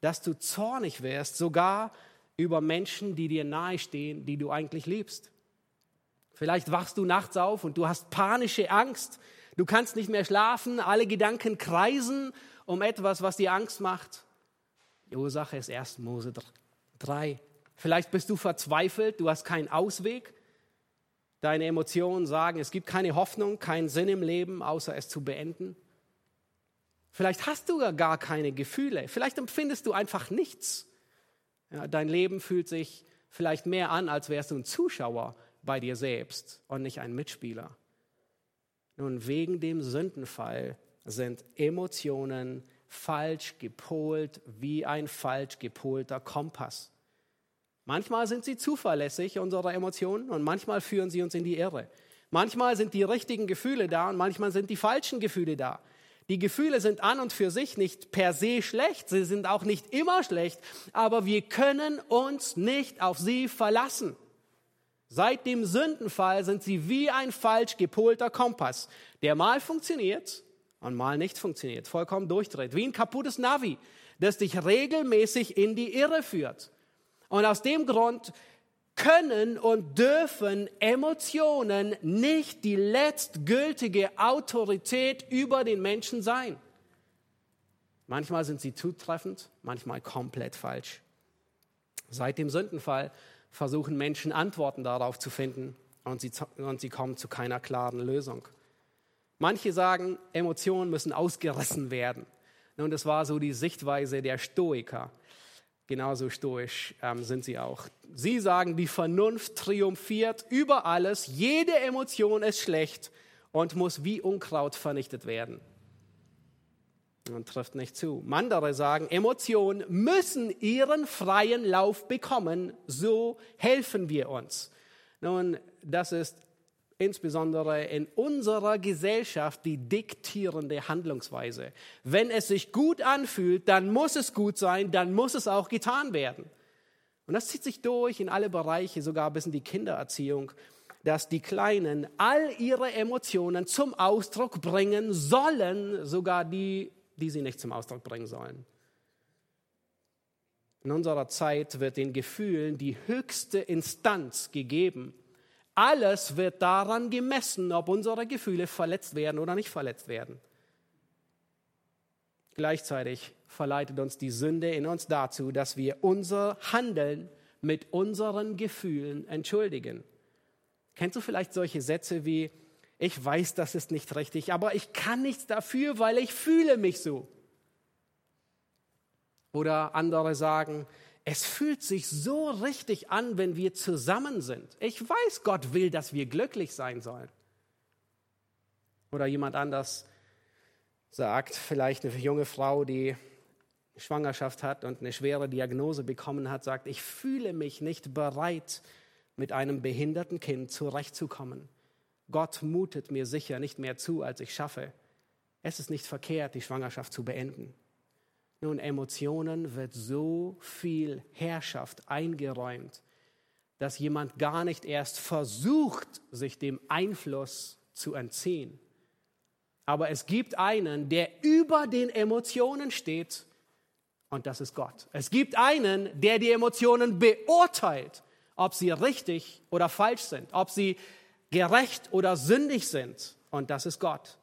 S1: dass du zornig wirst, sogar über Menschen, die dir nahestehen, die du eigentlich liebst. Vielleicht wachst du nachts auf und du hast panische Angst. Du kannst nicht mehr schlafen, alle Gedanken kreisen um etwas, was dir Angst macht. Die Ursache ist erst Mose 3. Vielleicht bist du verzweifelt, du hast keinen Ausweg. Deine Emotionen sagen, es gibt keine Hoffnung, keinen Sinn im Leben, außer es zu beenden. Vielleicht hast du gar keine Gefühle. Vielleicht empfindest du einfach nichts. Ja, dein Leben fühlt sich vielleicht mehr an, als wärst du ein Zuschauer bei dir selbst und nicht ein Mitspieler. Nun, wegen dem Sündenfall sind Emotionen falsch gepolt wie ein falsch gepolter Kompass. Manchmal sind sie zuverlässig, unsere Emotionen, und manchmal führen sie uns in die Irre. Manchmal sind die richtigen Gefühle da und manchmal sind die falschen Gefühle da. Die Gefühle sind an und für sich nicht per se schlecht, sie sind auch nicht immer schlecht, aber wir können uns nicht auf sie verlassen. Seit dem Sündenfall sind sie wie ein falsch gepolter Kompass, der mal funktioniert und mal nicht funktioniert, vollkommen durchdreht, wie ein kaputtes Navi, das dich regelmäßig in die Irre führt. Und aus dem Grund können und dürfen Emotionen nicht die letztgültige Autorität über den Menschen sein. Manchmal sind sie zutreffend, manchmal komplett falsch. Seit dem Sündenfall versuchen Menschen Antworten darauf zu finden und sie, und sie kommen zu keiner klaren Lösung. Manche sagen, Emotionen müssen ausgerissen werden. Nun, das war so die Sichtweise der Stoiker. Genauso stoisch ähm, sind sie auch. Sie sagen, die Vernunft triumphiert über alles, jede Emotion ist schlecht und muss wie Unkraut vernichtet werden. Und trifft nicht zu. Andere sagen, Emotionen müssen ihren freien Lauf bekommen, so helfen wir uns. Nun, das ist insbesondere in unserer Gesellschaft die diktierende Handlungsweise. Wenn es sich gut anfühlt, dann muss es gut sein, dann muss es auch getan werden. Und das zieht sich durch in alle Bereiche, sogar bis in die Kindererziehung. dass die Kleinen all ihre Emotionen zum Ausdruck bringen sollen, sogar die, die sie nicht zum Ausdruck bringen sollen. In unserer Zeit wird den Gefühlen die höchste Instanz gegeben. Alles wird daran gemessen, ob unsere Gefühle verletzt werden oder nicht verletzt werden. Gleichzeitig verleitet uns die Sünde in uns dazu, dass wir unser Handeln mit unseren Gefühlen entschuldigen. Kennst du vielleicht solche Sätze wie, ich weiß, das ist nicht richtig, aber ich kann nichts dafür, weil ich fühle mich so. Oder andere sagen, es fühlt sich so richtig an, wenn wir zusammen sind. Ich weiß, Gott will, dass wir glücklich sein sollen. Oder jemand anders sagt, vielleicht eine junge Frau, die Schwangerschaft hat und eine schwere Diagnose bekommen hat, sagt, ich fühle mich nicht bereit, mit einem behinderten Kind zurechtzukommen. Gott mutet mir sicher nicht mehr zu, als ich schaffe. Es ist nicht verkehrt, die Schwangerschaft zu beenden. Nun, Emotionen wird so viel Herrschaft eingeräumt, dass jemand gar nicht erst versucht, sich dem Einfluss zu entziehen. Aber es gibt einen, der über den Emotionen steht, und das ist Gott. Es gibt einen, der die Emotionen beurteilt, ob sie richtig oder falsch sind, ob sie gerecht oder sündig sind, und das ist Gott.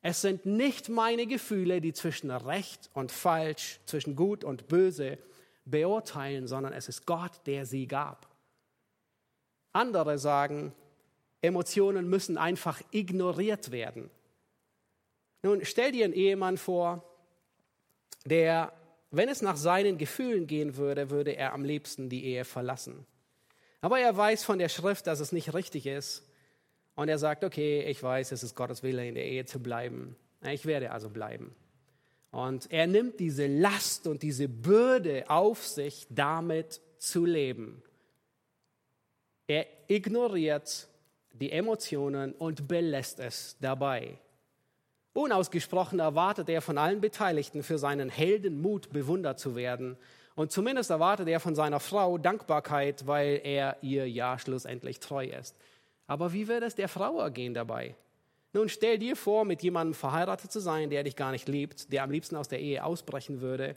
S1: Es sind nicht meine Gefühle, die zwischen recht und falsch, zwischen gut und böse beurteilen, sondern es ist Gott, der sie gab. Andere sagen, Emotionen müssen einfach ignoriert werden. Nun stell dir einen Ehemann vor, der, wenn es nach seinen Gefühlen gehen würde, würde er am liebsten die Ehe verlassen. Aber er weiß von der Schrift, dass es nicht richtig ist und er sagt, okay, ich weiß, es ist Gottes Wille, in der Ehe zu bleiben. Ich werde also bleiben. Und er nimmt diese Last und diese Bürde auf sich, damit zu leben. Er ignoriert die Emotionen und belässt es dabei. Unausgesprochen erwartet er von allen Beteiligten für seinen Heldenmut bewundert zu werden. Und zumindest erwartet er von seiner Frau Dankbarkeit, weil er ihr ja schlussendlich treu ist. Aber wie wird es der Frau ergehen dabei? Nun stell dir vor, mit jemandem verheiratet zu sein, der dich gar nicht liebt, der am liebsten aus der Ehe ausbrechen würde,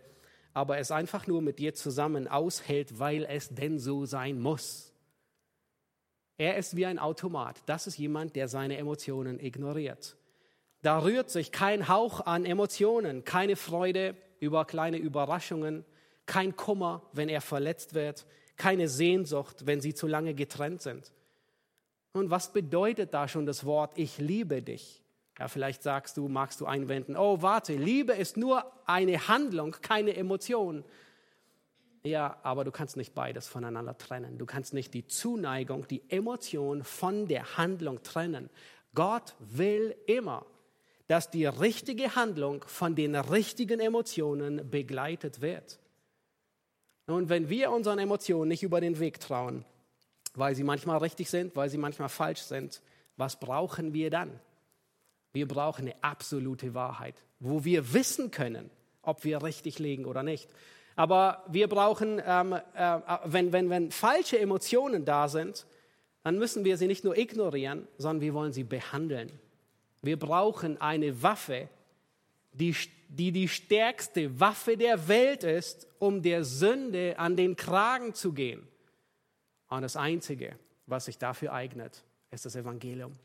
S1: aber es einfach nur mit dir zusammen aushält, weil es denn so sein muss. Er ist wie ein Automat. Das ist jemand, der seine Emotionen ignoriert. Da rührt sich kein Hauch an Emotionen, keine Freude über kleine Überraschungen, kein Kummer, wenn er verletzt wird, keine Sehnsucht, wenn sie zu lange getrennt sind. Und was bedeutet da schon das Wort, ich liebe dich? Ja, vielleicht sagst du, magst du einwenden, oh, warte, Liebe ist nur eine Handlung, keine Emotion. Ja, aber du kannst nicht beides voneinander trennen. Du kannst nicht die Zuneigung, die Emotion von der Handlung trennen. Gott will immer, dass die richtige Handlung von den richtigen Emotionen begleitet wird. Und wenn wir unseren Emotionen nicht über den Weg trauen, weil sie manchmal richtig sind, weil sie manchmal falsch sind. Was brauchen wir dann? Wir brauchen eine absolute Wahrheit, wo wir wissen können, ob wir richtig liegen oder nicht. Aber wir brauchen, ähm, äh, wenn, wenn, wenn falsche Emotionen da sind, dann müssen wir sie nicht nur ignorieren, sondern wir wollen sie behandeln. Wir brauchen eine Waffe, die, die die stärkste Waffe der Welt ist, um der Sünde an den Kragen zu gehen. Und das Einzige, was sich dafür eignet, ist das Evangelium.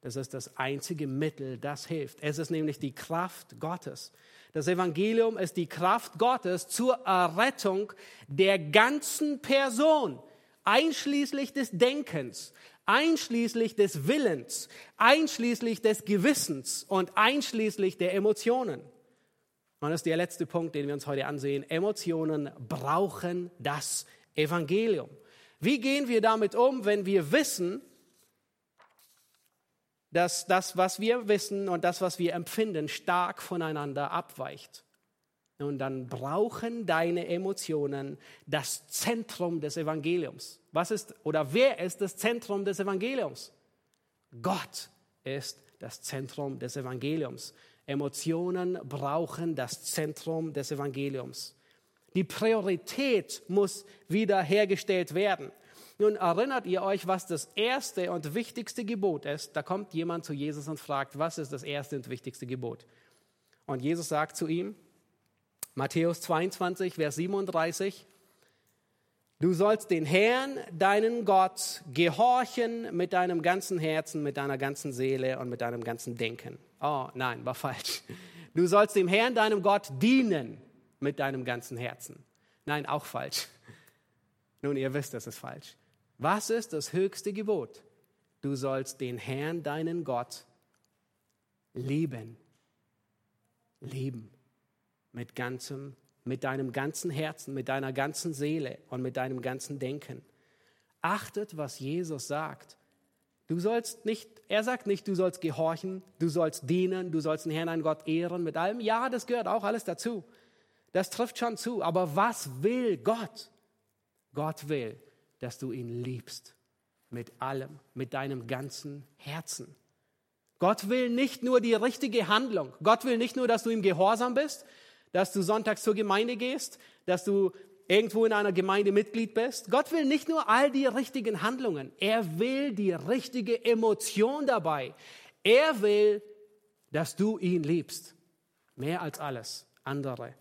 S1: Das ist das einzige Mittel, das hilft. Es ist nämlich die Kraft Gottes. Das Evangelium ist die Kraft Gottes zur Errettung der ganzen Person, einschließlich des Denkens, einschließlich des Willens, einschließlich des Gewissens und einschließlich der Emotionen. Und das ist der letzte Punkt, den wir uns heute ansehen. Emotionen brauchen das Evangelium. Wie gehen wir damit um, wenn wir wissen, dass das, was wir wissen und das, was wir empfinden, stark voneinander abweicht? Und dann brauchen deine Emotionen das Zentrum des Evangeliums. Was ist oder wer ist das Zentrum des Evangeliums? Gott ist das Zentrum des Evangeliums. Emotionen brauchen das Zentrum des Evangeliums. Die Priorität muss wiederhergestellt werden. Nun erinnert ihr euch, was das erste und wichtigste Gebot ist? Da kommt jemand zu Jesus und fragt, was ist das erste und wichtigste Gebot? Und Jesus sagt zu ihm, Matthäus 22, Vers 37, Du sollst den Herrn, deinen Gott, gehorchen mit deinem ganzen Herzen, mit deiner ganzen Seele und mit deinem ganzen Denken. Oh nein, war falsch. Du sollst dem Herrn, deinem Gott, dienen mit deinem ganzen Herzen. Nein, auch falsch. Nun, ihr wisst, das ist falsch. Was ist das höchste Gebot? Du sollst den Herrn, deinen Gott, lieben. Lieben. Mit ganzem, mit deinem ganzen Herzen, mit deiner ganzen Seele und mit deinem ganzen Denken. Achtet, was Jesus sagt. Du sollst nicht, er sagt nicht, du sollst gehorchen, du sollst dienen, du sollst den Herrn, deinen Gott ehren mit allem. Ja, das gehört auch alles dazu. Das trifft schon zu. Aber was will Gott? Gott will, dass du ihn liebst mit allem, mit deinem ganzen Herzen. Gott will nicht nur die richtige Handlung. Gott will nicht nur, dass du ihm gehorsam bist, dass du sonntags zur Gemeinde gehst, dass du irgendwo in einer Gemeinde Mitglied bist. Gott will nicht nur all die richtigen Handlungen. Er will die richtige Emotion dabei. Er will, dass du ihn liebst. Mehr als alles andere.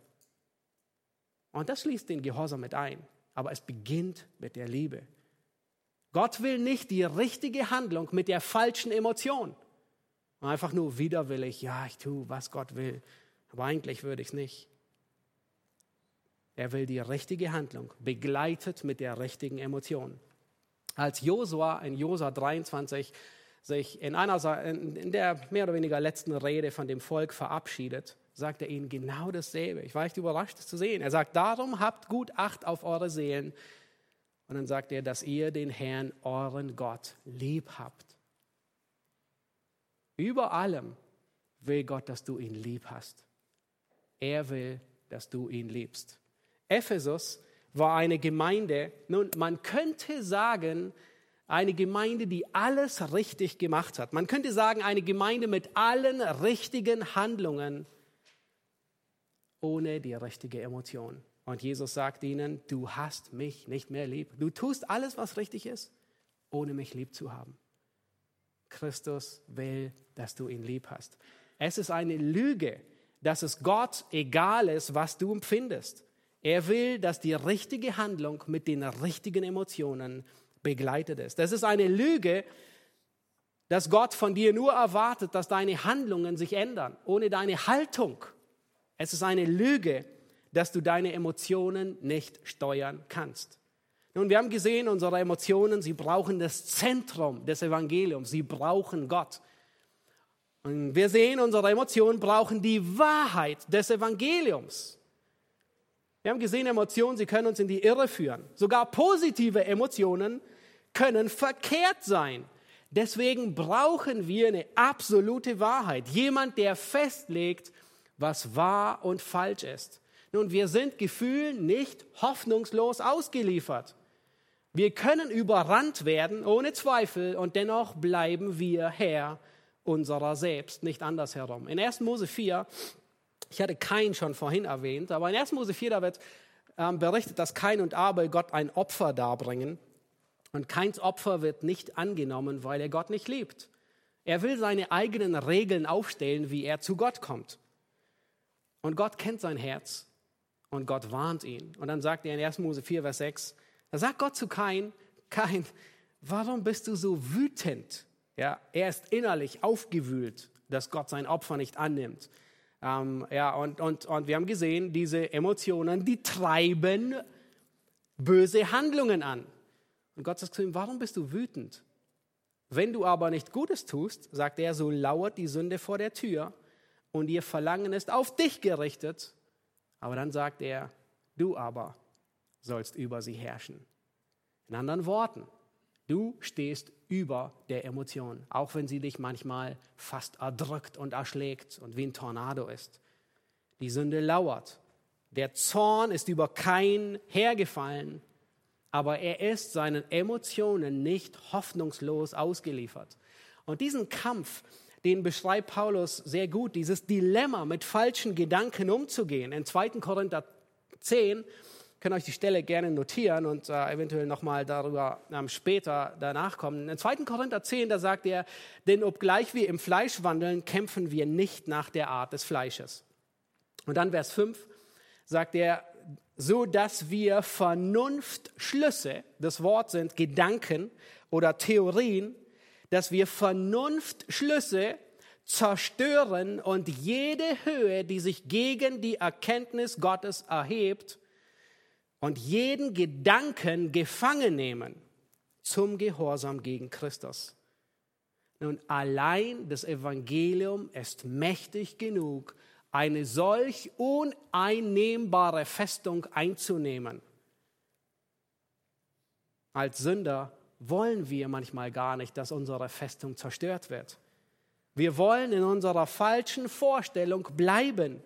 S1: Und das schließt den Gehorsam mit ein. Aber es beginnt mit der Liebe. Gott will nicht die richtige Handlung mit der falschen Emotion. Einfach nur widerwillig, ja, ich tue, was Gott will. Aber eigentlich würde ich es nicht. Er will die richtige Handlung, begleitet mit der richtigen Emotion. Als Josua in Josua 23 sich in, einer, in der mehr oder weniger letzten Rede von dem Volk verabschiedet, sagt er ihnen genau dasselbe. Ich war echt überrascht, das zu sehen. Er sagt, darum habt gut Acht auf eure Seelen. Und dann sagt er, dass ihr den Herrn, euren Gott, lieb habt. Über allem will Gott, dass du ihn lieb hast. Er will, dass du ihn liebst. Ephesus war eine Gemeinde, nun, man könnte sagen, eine Gemeinde, die alles richtig gemacht hat. Man könnte sagen, eine Gemeinde mit allen richtigen Handlungen, ohne die richtige Emotion. Und Jesus sagt ihnen, du hast mich nicht mehr lieb. Du tust alles, was richtig ist, ohne mich lieb zu haben. Christus will, dass du ihn lieb hast. Es ist eine Lüge, dass es Gott egal ist, was du empfindest. Er will, dass die richtige Handlung mit den richtigen Emotionen begleitet ist. Das ist eine Lüge, dass Gott von dir nur erwartet, dass deine Handlungen sich ändern, ohne deine Haltung. Es ist eine Lüge, dass du deine Emotionen nicht steuern kannst. Nun, wir haben gesehen, unsere Emotionen, sie brauchen das Zentrum des Evangeliums, sie brauchen Gott. Und wir sehen, unsere Emotionen brauchen die Wahrheit des Evangeliums. Wir haben gesehen, Emotionen, sie können uns in die Irre führen. Sogar positive Emotionen können verkehrt sein. Deswegen brauchen wir eine absolute Wahrheit. Jemand, der festlegt, was wahr und falsch ist. Nun, wir sind Gefühlen nicht hoffnungslos ausgeliefert. Wir können überrannt werden, ohne Zweifel, und dennoch bleiben wir Herr unserer selbst, nicht andersherum. In 1. Mose 4 ich hatte Kain schon vorhin erwähnt, aber in 1. Mose 4, da wird ähm, berichtet, dass Kain und Abel Gott ein Opfer darbringen. Und Kains Opfer wird nicht angenommen, weil er Gott nicht liebt. Er will seine eigenen Regeln aufstellen, wie er zu Gott kommt. Und Gott kennt sein Herz und Gott warnt ihn. Und dann sagt er in 1. Mose 4, Vers 6, da sagt Gott zu Kain, Kain, warum bist du so wütend? Ja, er ist innerlich aufgewühlt, dass Gott sein Opfer nicht annimmt. Ähm, ja, und, und, und wir haben gesehen, diese Emotionen, die treiben böse Handlungen an. Und Gott sagt zu ihm, warum bist du wütend? Wenn du aber nicht Gutes tust, sagt er, so lauert die Sünde vor der Tür und ihr Verlangen ist auf dich gerichtet. Aber dann sagt er, du aber sollst über sie herrschen. In anderen Worten, Du stehst über der Emotion, auch wenn sie dich manchmal fast erdrückt und erschlägt und wie ein Tornado ist. Die Sünde lauert. Der Zorn ist über kein hergefallen, aber er ist seinen Emotionen nicht hoffnungslos ausgeliefert. Und diesen Kampf, den beschreibt Paulus sehr gut, dieses Dilemma mit falschen Gedanken umzugehen. In 2. Korinther 10 könnt euch die Stelle gerne notieren und äh, eventuell nochmal darüber ähm, später danach kommen. In 2. Korinther 10, da sagt er, denn obgleich wir im Fleisch wandeln, kämpfen wir nicht nach der Art des Fleisches. Und dann Vers 5 sagt er, so dass wir Vernunftschlüsse, das Wort sind Gedanken oder Theorien, dass wir Vernunftschlüsse zerstören und jede Höhe, die sich gegen die Erkenntnis Gottes erhebt, und jeden Gedanken gefangen nehmen zum Gehorsam gegen Christus. Nun, allein das Evangelium ist mächtig genug, eine solch uneinnehmbare Festung einzunehmen. Als Sünder wollen wir manchmal gar nicht, dass unsere Festung zerstört wird. Wir wollen in unserer falschen Vorstellung bleiben.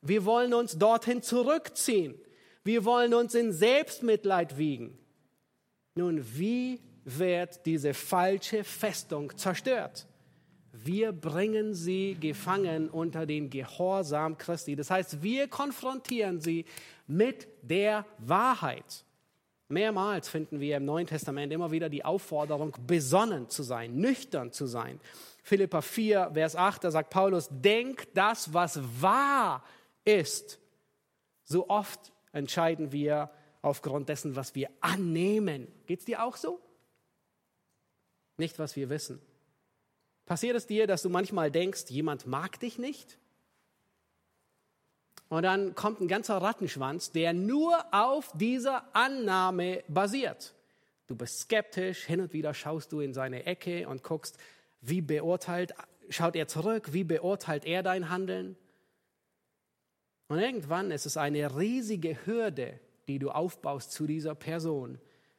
S1: Wir wollen uns dorthin zurückziehen. Wir wollen uns in Selbstmitleid wiegen. Nun, wie wird diese falsche Festung zerstört? Wir bringen sie gefangen unter den Gehorsam Christi. Das heißt, wir konfrontieren sie mit der Wahrheit. Mehrmals finden wir im Neuen Testament immer wieder die Aufforderung, besonnen zu sein, nüchtern zu sein. Philippa 4, Vers 8, da sagt Paulus, denk das, was wahr ist. So oft entscheiden wir aufgrund dessen, was wir annehmen. Geht es dir auch so? Nicht, was wir wissen. Passiert es dir, dass du manchmal denkst, jemand mag dich nicht? Und dann kommt ein ganzer Rattenschwanz, der nur auf dieser Annahme basiert. Du bist skeptisch, hin und wieder schaust du in seine Ecke und guckst, wie beurteilt, schaut er zurück, wie beurteilt er dein Handeln? Und irgendwann ist es eine riesige Hürde, die du aufbaust zu dieser Person,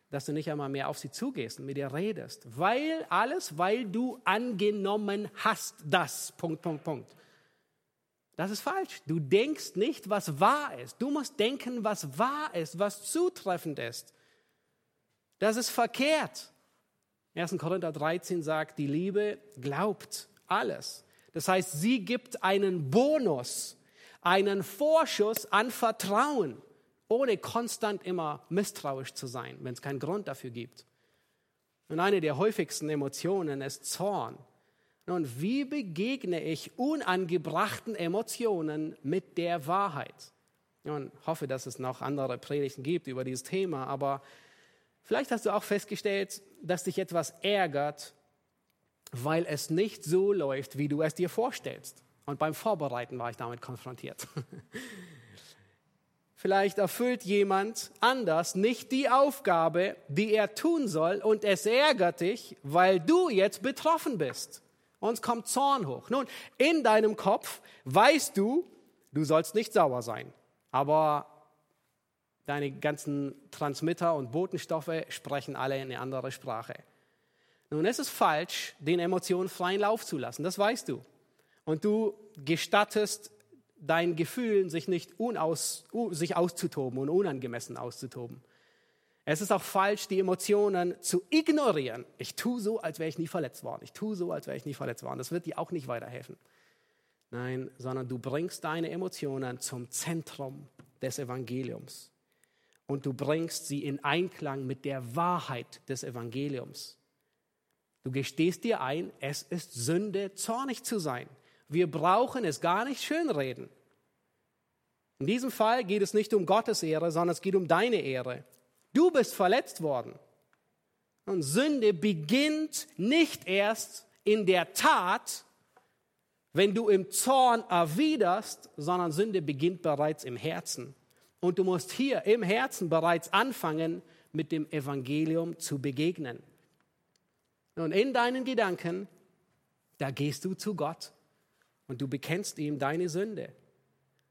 S1: dass du nicht einmal mehr auf sie zugehst und mit ihr redest. Weil alles, weil du angenommen hast das. Punkt, Punkt, Punkt. Das ist falsch. Du denkst nicht, was wahr ist. Du musst denken, was wahr ist, was zutreffend ist. Das ist verkehrt. 1. Korinther 13 sagt, die Liebe glaubt alles. Das heißt, sie gibt einen Bonus einen Vorschuss an Vertrauen, ohne konstant immer misstrauisch zu sein, wenn es keinen Grund dafür gibt. Und eine der häufigsten Emotionen ist Zorn. Nun, wie begegne ich unangebrachten Emotionen mit der Wahrheit? Und hoffe, dass es noch andere Predigten gibt über dieses Thema, aber vielleicht hast du auch festgestellt, dass dich etwas ärgert, weil es nicht so läuft, wie du es dir vorstellst. Und beim Vorbereiten war ich damit konfrontiert. Vielleicht erfüllt jemand anders nicht die Aufgabe, die er tun soll, und es ärgert dich, weil du jetzt betroffen bist. Uns kommt Zorn hoch. Nun, in deinem Kopf weißt du, du sollst nicht sauer sein. Aber deine ganzen Transmitter und Botenstoffe sprechen alle eine andere Sprache. Nun, es ist falsch, den Emotionen freien Lauf zu lassen. Das weißt du und du gestattest deinen Gefühlen, sich nicht unaus, sich auszutoben und unangemessen auszutoben. Es ist auch falsch, die Emotionen zu ignorieren. Ich tue so, als wäre ich nie verletzt worden. Ich tue so, als wäre ich nie verletzt worden. Das wird dir auch nicht weiterhelfen. Nein, sondern du bringst deine Emotionen zum Zentrum des Evangeliums. Und du bringst sie in Einklang mit der Wahrheit des Evangeliums. Du gestehst dir ein, es ist Sünde, zornig zu sein. Wir brauchen es gar nicht schönreden. In diesem Fall geht es nicht um Gottes Ehre, sondern es geht um deine Ehre. Du bist verletzt worden. Und Sünde beginnt nicht erst in der Tat, wenn du im Zorn erwiderst, sondern Sünde beginnt bereits im Herzen. Und du musst hier im Herzen bereits anfangen, mit dem Evangelium zu begegnen. Und in deinen Gedanken, da gehst du zu Gott und du bekennst ihm deine Sünde.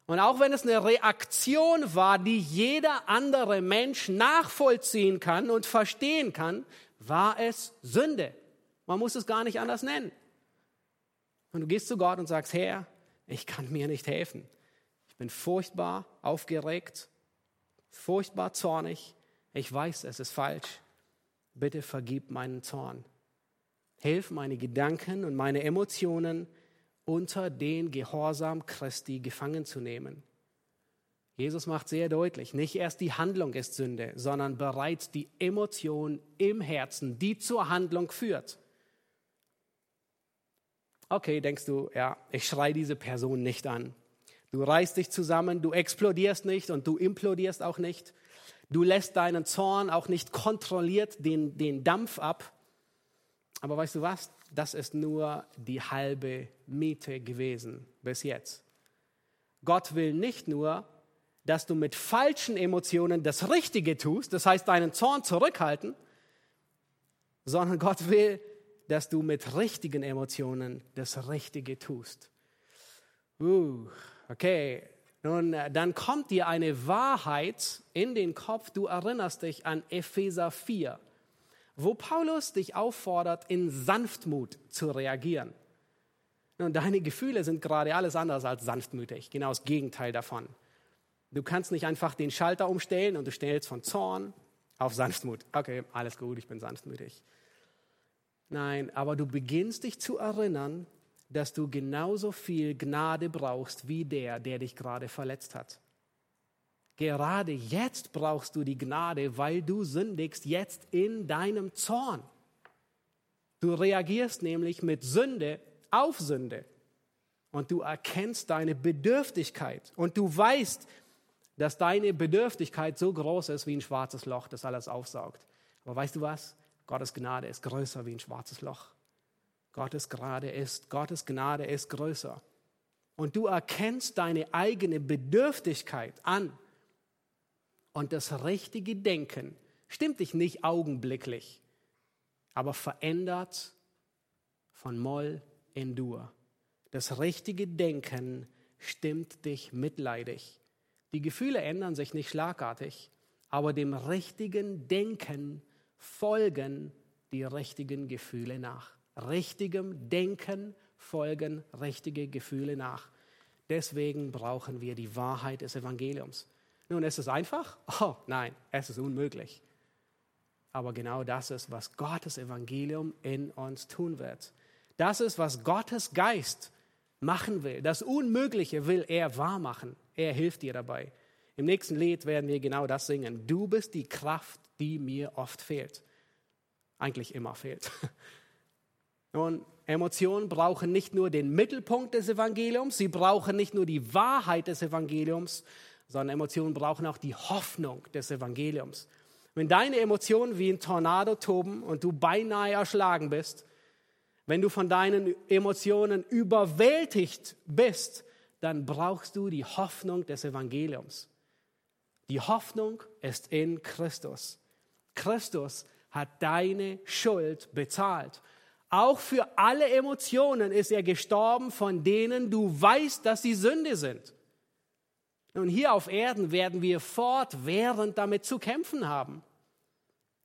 S1: Und auch wenn es eine Reaktion war, die jeder andere Mensch nachvollziehen kann und verstehen kann, war es Sünde. Man muss es gar nicht anders nennen. Und du gehst zu Gott und sagst, Herr, ich kann mir nicht helfen. Ich bin furchtbar aufgeregt, furchtbar zornig. Ich weiß, es ist falsch. Bitte vergib meinen Zorn. Hilf meine Gedanken und meine Emotionen unter den Gehorsam Christi gefangen zu nehmen. Jesus macht sehr deutlich, nicht erst die Handlung ist Sünde, sondern bereits die Emotion im Herzen, die zur Handlung führt. Okay, denkst du, ja, ich schreie diese Person nicht an. Du reißt dich zusammen, du explodierst nicht und du implodierst auch nicht. Du lässt deinen Zorn auch nicht kontrolliert den, den Dampf ab. Aber weißt du was? Das ist nur die halbe Miete gewesen bis jetzt. Gott will nicht nur, dass du mit falschen Emotionen das Richtige tust, das heißt deinen Zorn zurückhalten, sondern Gott will, dass du mit richtigen Emotionen das Richtige tust. Uh, okay, nun, äh, dann kommt dir eine Wahrheit in den Kopf. Du erinnerst dich an Epheser 4, wo Paulus dich auffordert, in Sanftmut zu reagieren. Nun, deine Gefühle sind gerade alles anders als sanftmütig, genau das Gegenteil davon. Du kannst nicht einfach den Schalter umstellen und du stellst von Zorn auf Sanftmut. Okay, alles gut, ich bin sanftmütig. Nein, aber du beginnst dich zu erinnern, dass du genauso viel Gnade brauchst wie der, der dich gerade verletzt hat. Gerade jetzt brauchst du die Gnade, weil du sündigst jetzt in deinem Zorn. Du reagierst nämlich mit Sünde auf Sünde. Und du erkennst deine Bedürftigkeit. Und du weißt, dass deine Bedürftigkeit so groß ist wie ein schwarzes Loch, das alles aufsaugt. Aber weißt du was? Gottes Gnade ist größer wie ein schwarzes Loch. Gottes Gnade ist, Gottes Gnade ist größer. Und du erkennst deine eigene Bedürftigkeit an. Und das richtige Denken stimmt dich nicht augenblicklich, aber verändert von Moll in Dur. Das richtige Denken stimmt dich mitleidig. Die Gefühle ändern sich nicht schlagartig, aber dem richtigen Denken folgen die richtigen Gefühle nach richtigem Denken folgen richtige Gefühle nach. Deswegen brauchen wir die Wahrheit des Evangeliums. Nun, ist es einfach? Oh nein, es ist unmöglich. Aber genau das ist, was Gottes Evangelium in uns tun wird. Das ist, was Gottes Geist machen will. Das Unmögliche will er wahr machen. Er hilft dir dabei. Im nächsten Lied werden wir genau das singen. Du bist die Kraft, die mir oft fehlt. Eigentlich immer fehlt. Nun, Emotionen brauchen nicht nur den Mittelpunkt des Evangeliums, sie brauchen nicht nur die Wahrheit des Evangeliums, sondern Emotionen brauchen auch die Hoffnung des Evangeliums. Wenn deine Emotionen wie ein Tornado toben und du beinahe erschlagen bist, wenn du von deinen Emotionen überwältigt bist, dann brauchst du die Hoffnung des Evangeliums. Die Hoffnung ist in Christus. Christus hat deine Schuld bezahlt. Auch für alle Emotionen ist er gestorben, von denen du weißt, dass sie Sünde sind. Und hier auf Erden werden wir fortwährend damit zu kämpfen haben.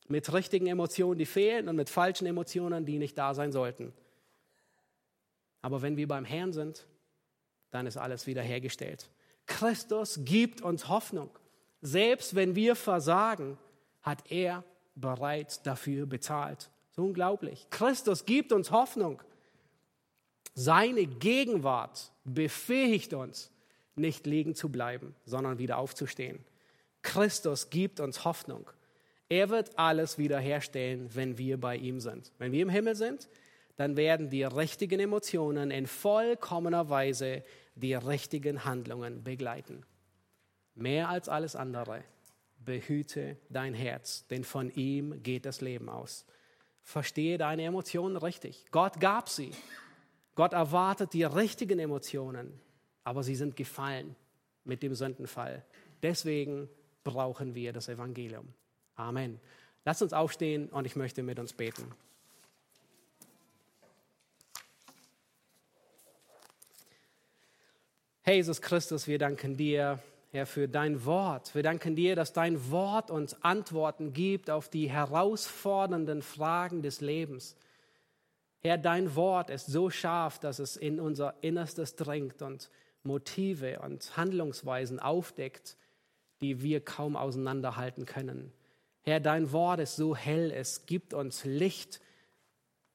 S1: Mit richtigen Emotionen, die fehlen und mit falschen Emotionen, die nicht da sein sollten. Aber wenn wir beim Herrn sind, dann ist alles wiederhergestellt. Christus gibt uns Hoffnung. Selbst wenn wir versagen, hat er bereits dafür bezahlt. So unglaublich. Christus gibt uns Hoffnung. Seine Gegenwart befähigt uns, nicht liegen zu bleiben, sondern wieder aufzustehen. Christus gibt uns Hoffnung. Er wird alles wiederherstellen, wenn wir bei ihm sind. Wenn wir im Himmel sind, dann werden die richtigen Emotionen in vollkommener Weise die richtigen Handlungen begleiten. Mehr als alles andere, behüte dein Herz, denn von ihm geht das Leben aus. Verstehe deine Emotionen richtig. Gott gab sie. Gott erwartet die richtigen Emotionen, aber sie sind gefallen mit dem Sündenfall. Deswegen brauchen wir das Evangelium. Amen. Lass uns aufstehen und ich möchte mit uns beten. Herr Jesus Christus, wir danken dir Herr, für dein Wort. Wir danken dir, dass dein Wort uns Antworten gibt auf die herausfordernden Fragen des Lebens. Herr, dein Wort ist so scharf, dass es in unser Innerstes dringt und Motive und Handlungsweisen aufdeckt, die wir kaum auseinanderhalten können. Herr, dein Wort ist so hell, es gibt uns Licht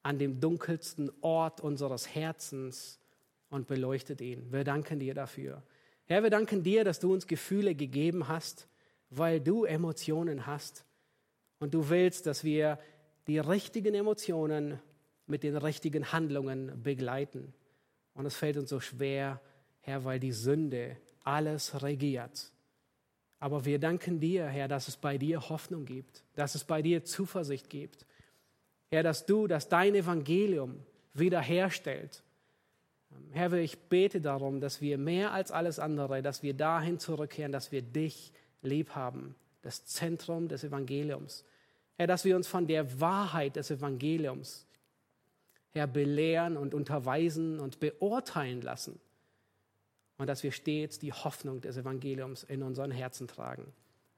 S1: an dem dunkelsten Ort unseres Herzens und beleuchtet ihn. Wir danken dir dafür. Herr, wir danken dir, dass du uns Gefühle gegeben hast, weil du Emotionen hast. Und du willst, dass wir die richtigen Emotionen mit den richtigen Handlungen begleiten. Und es fällt uns so schwer, Herr, weil die Sünde alles regiert. Aber wir danken dir, Herr, dass es bei dir Hoffnung gibt, dass es bei dir Zuversicht gibt. Herr, dass du, dass dein Evangelium wiederherstellt. Herr, ich bete darum, dass wir mehr als alles andere, dass wir dahin zurückkehren, dass wir dich lieb haben, das Zentrum des Evangeliums. Herr, dass wir uns von der Wahrheit des Evangeliums, Herr, belehren und unterweisen und beurteilen lassen. Und dass wir stets die Hoffnung des Evangeliums in unseren Herzen tragen.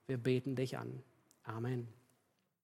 S1: Wir beten dich an. Amen.